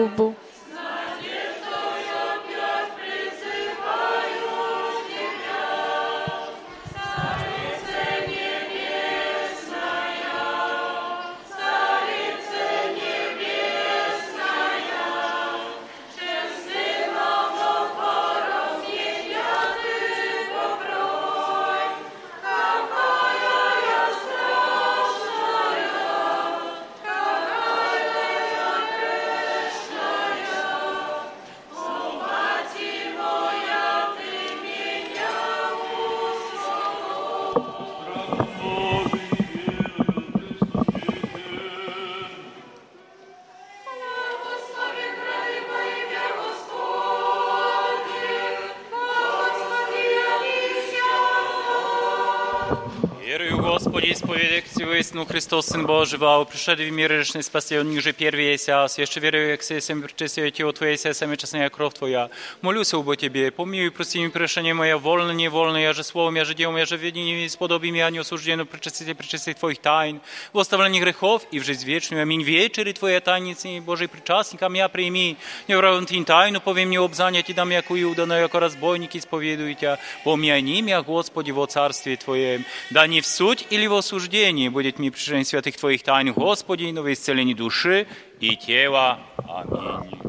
bubu. исповедек Всего истину Христос, Сын Божий, вау, пришедший в мир грешный спасен, ниже первый есть ас, еще верую, как се всем причастие Тело Твое, се сами честная кровь Твоя. Молюсь об Тебе, помилуй и прости мне прещение мое, вольно, невольно, я же словом, я же делом, я же ведением, и сподобием, я не осуждену, причастите, причастие Твоих тайн, в оставлении грехов и в жизнь вечную. Аминь. Вечери Твоя тайницы, Божий причастникам я прими, не вравен Тин тайну, повем мне об занятии, дам яку Иуда, но яко разбойники исповедую Тебя, помяни меня, Господи, во царстве Твоем, да не в суть или в осуждении будет mi przeszeństwa tych Twoich tajnych, Gospodzie, i nowej scaleni duszy i ciała. Amin.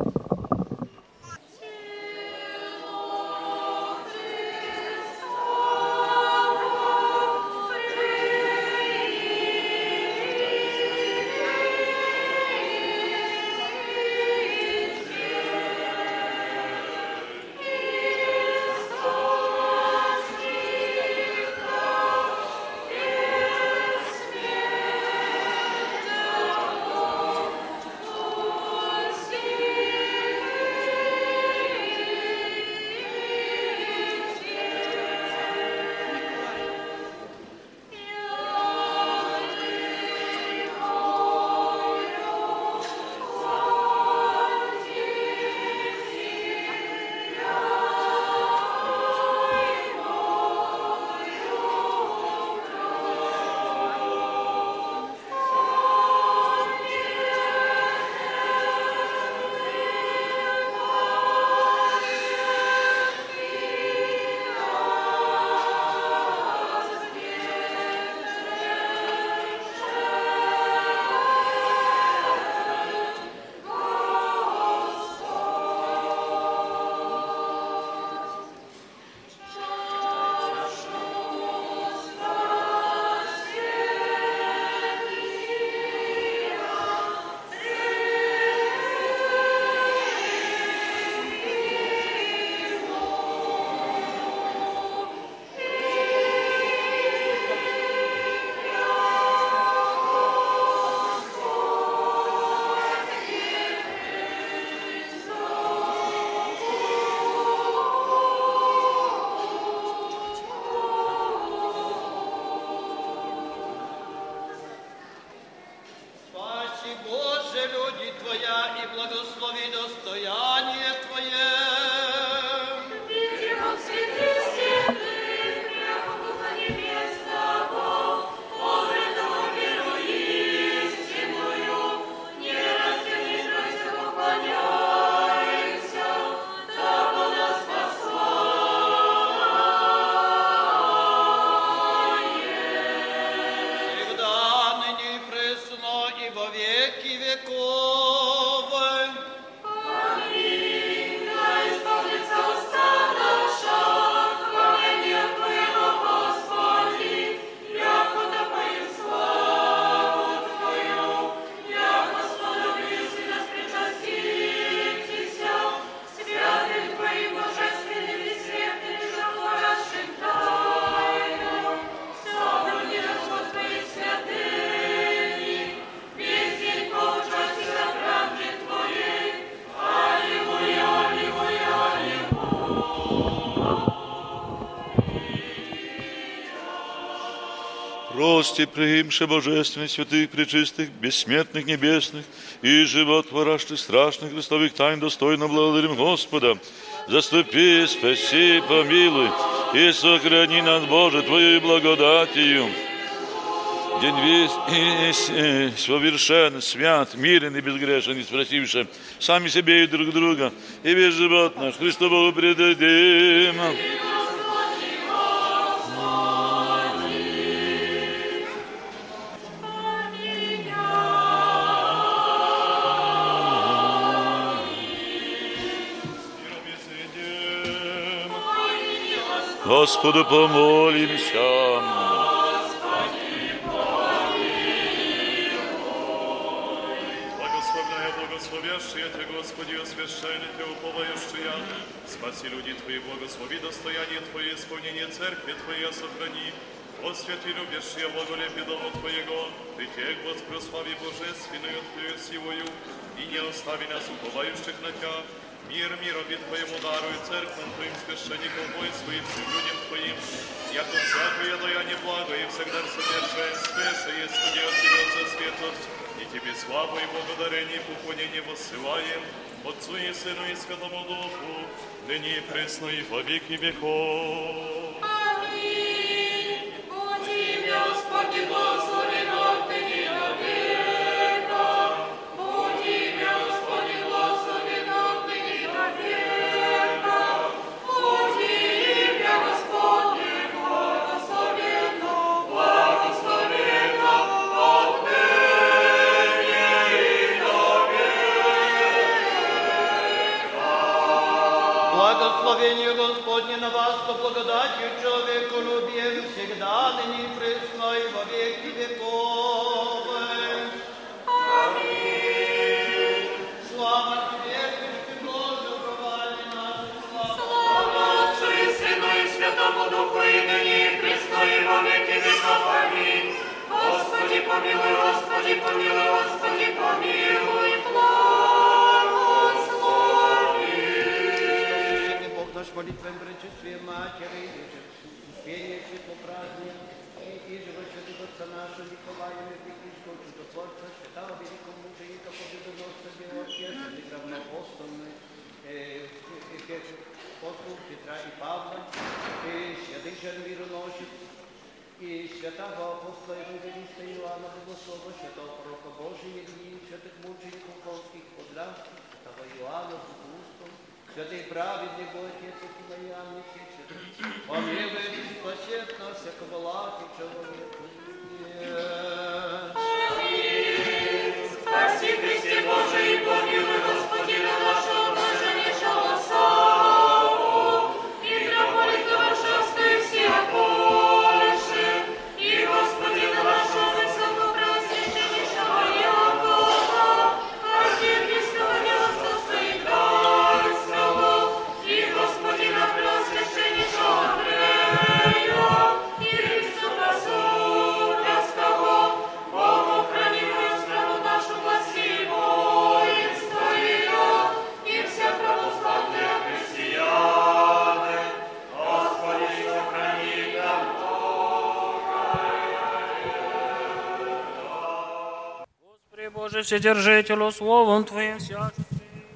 Прости, приимше божественных, святых, пречистых, бессмертных, небесных и животворящих страшных Христовых тайн достойно благодарим Господа. Заступи, спаси, помилуй и сохрани нас, Боже, Твоей благодатью. День весь и с- совершен, свят, мирен и безгрешен, и спросивши сами себе и друг друга, и весь живот наш Христу Богу предадим. Господу помолимся. Благословляя, благословящие Тебя, Господи, освященный Ты, уповающие, спаси люди Твои, благослови достояние Твое, исполнение церкви Твоей сохрани. Освяти любящие благолепие Дому Твоего, Ты тех воспрослави божественную Твою силою, и не остави нас, уповающих на Тебя. Мир мирови Твоему даруй, церквам Твоим, священникам, воинству и всем людям Твоим, яко всякое даяние благо и всегда в совершенстве, есть Господи от Тебя со свету, и Тебе славу и благодарение и поклонение воссылаем, Отцу и Сыну и Святому Духу, ныне и пресно и во веки веков. Господи, благослови Всегда, ныне и пресно и во веки веков. Аминь. Слава Тебе, Христе Боже, упование наше, Слава Отцу и Сыну и Святому Духу, и ныне и пресно и во веки веков. Аминь. Господи, помилуй, Господи, помилуй, Господи, помилуй, благослови. Бог наш молитвен пречествие Матери, Wieje się poprawnie i wierzyła świętego Otca naszego Mikołaja Miepikińską, czy to Tworca Świętego Wielką Muczenika Pobiedonosca Białopiesa, wygrawno osądny e, e, posłów Piotra i Pawła, e, i świętych żermironosic, i świętego apostola Ewangelista Joana Bogosowa, świętego proroka Boży Jermii, świętych muczeńków polskich, podlaskich, świętego Joana, святый праведный Бог Отец и Святых, помилуй и спасет нас, всякого лаки человека. Боже, Вседержителю, Словом Твоим всячески,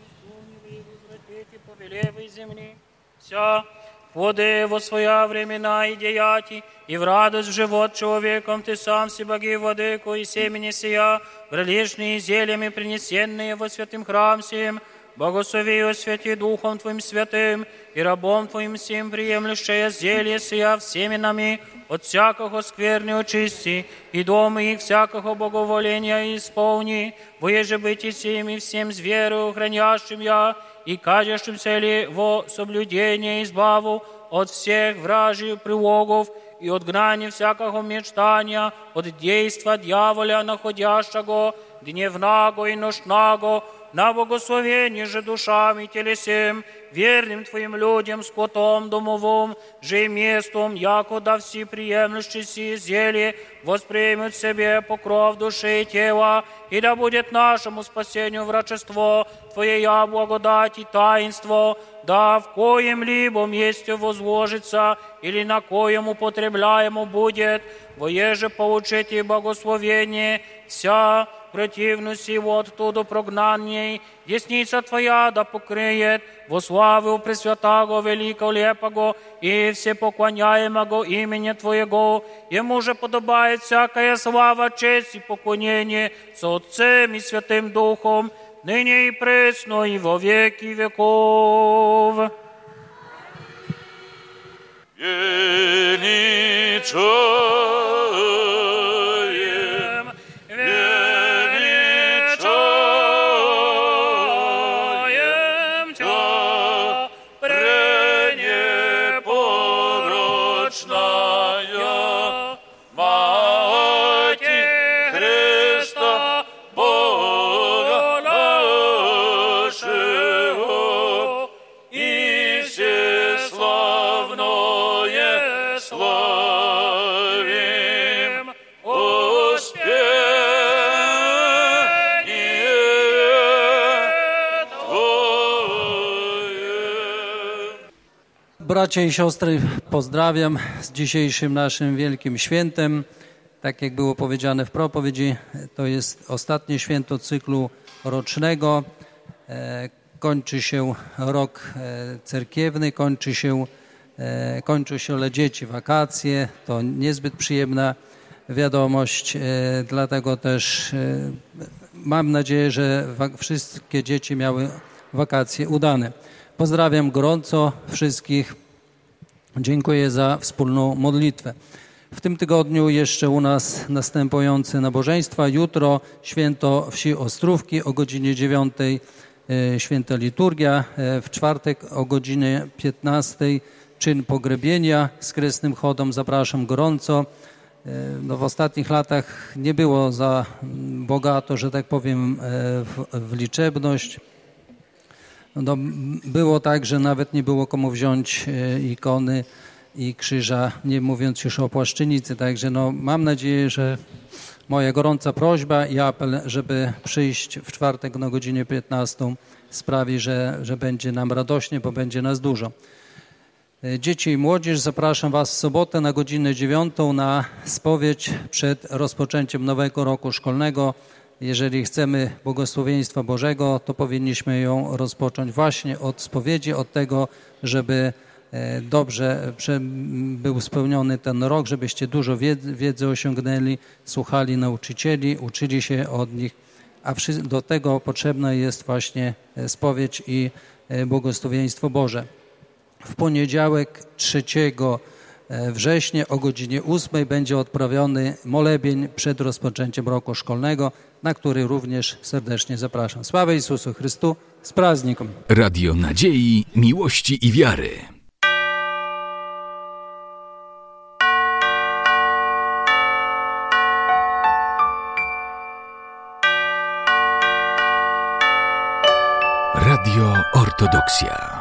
исполни и повелевой земли, вся воды во своя времена и деяти, и в радость в живот человеком Ты сам все боги владыку и семени сия, приличные зельями принесенные во святым храм сим, Благослови и освяти Духом Твоим святым, и рабом Твоим сим приемлющее зелье сия всеми нами, от всякого скверни очисти, и дома их всякого боговоления исполни, воеже быть и сим и всем с верою хранящим я, и кажущимся ли во соблюдение избаву от всех вражьих прилогов, и от грани всякого мечтания, от действа дьяволя, находящего дневного и ночного, на благословение же душам и телесем, верным Твоим людям, скотом домовым, же и местом, яко да все приемлющие сии зелье воспримут себе покров души и тела, и да будет нашему спасению врачество Твоя благодать и таинство, да в коем либо месте возложится или на коем употребляемо будет, воеже получите благословение вся противность его оттуда прогнанней, десница Твоя да покриет, во славу Пресвятаго Великого Лепого и всепоклоняемого имени Твоего, Ему же подобает всякая слава, честь и поклонение с Отцем и Святым Духом, ныне и пресно, и во веки веков. Величаем, Bracia i siostry, pozdrawiam z dzisiejszym naszym wielkim świętem. Tak jak było powiedziane w propowiedzi, to jest ostatnie święto cyklu rocznego. E, kończy się rok e, cerkiewny, kończy się, e, kończą się dla dzieci wakacje. To niezbyt przyjemna wiadomość, dlatego też mam nadzieję, że wszystkie dzieci miały wakacje udane. Pozdrawiam gorąco wszystkich. Dziękuję za wspólną modlitwę. W tym tygodniu jeszcze u nas następujące nabożeństwa. Jutro święto wsi Ostrówki o godzinie 9 e, święta liturgia. E, w czwartek o godzinie 15 czyn pogrebienia z kresnym chodem. Zapraszam gorąco. E, no w ostatnich latach nie było za bogato, że tak powiem, w, w liczebność. No, było tak, że nawet nie było komu wziąć e, ikony i krzyża, nie mówiąc już o płaszczynicy. Także no, mam nadzieję, że moja gorąca prośba i apel, żeby przyjść w czwartek na godzinę 15 sprawi, że, że będzie nam radośnie, bo będzie nas dużo. E, dzieci i młodzież, zapraszam Was w sobotę na godzinę 9 na spowiedź przed rozpoczęciem nowego roku szkolnego jeżeli chcemy błogosławieństwa Bożego, to powinniśmy ją rozpocząć właśnie od spowiedzi, od tego, żeby e, dobrze był spełniony ten rok, żebyście dużo wiedzy osiągnęli, słuchali nauczycieli, uczyli się od nich, a do tego potrzebna jest właśnie e, spowiedź i e, błogosławieństwo Boże. W poniedziałek 3 E, września o godzinie 8 będzie odprawiony molebień przed rozpoczęciem roku szkolnego, na który również serdecznie zapraszam. Sława Jezusu Chrystu, z praznikiem. Radio Nadziei, Miłości i Wiary. Radio Ortodoksja.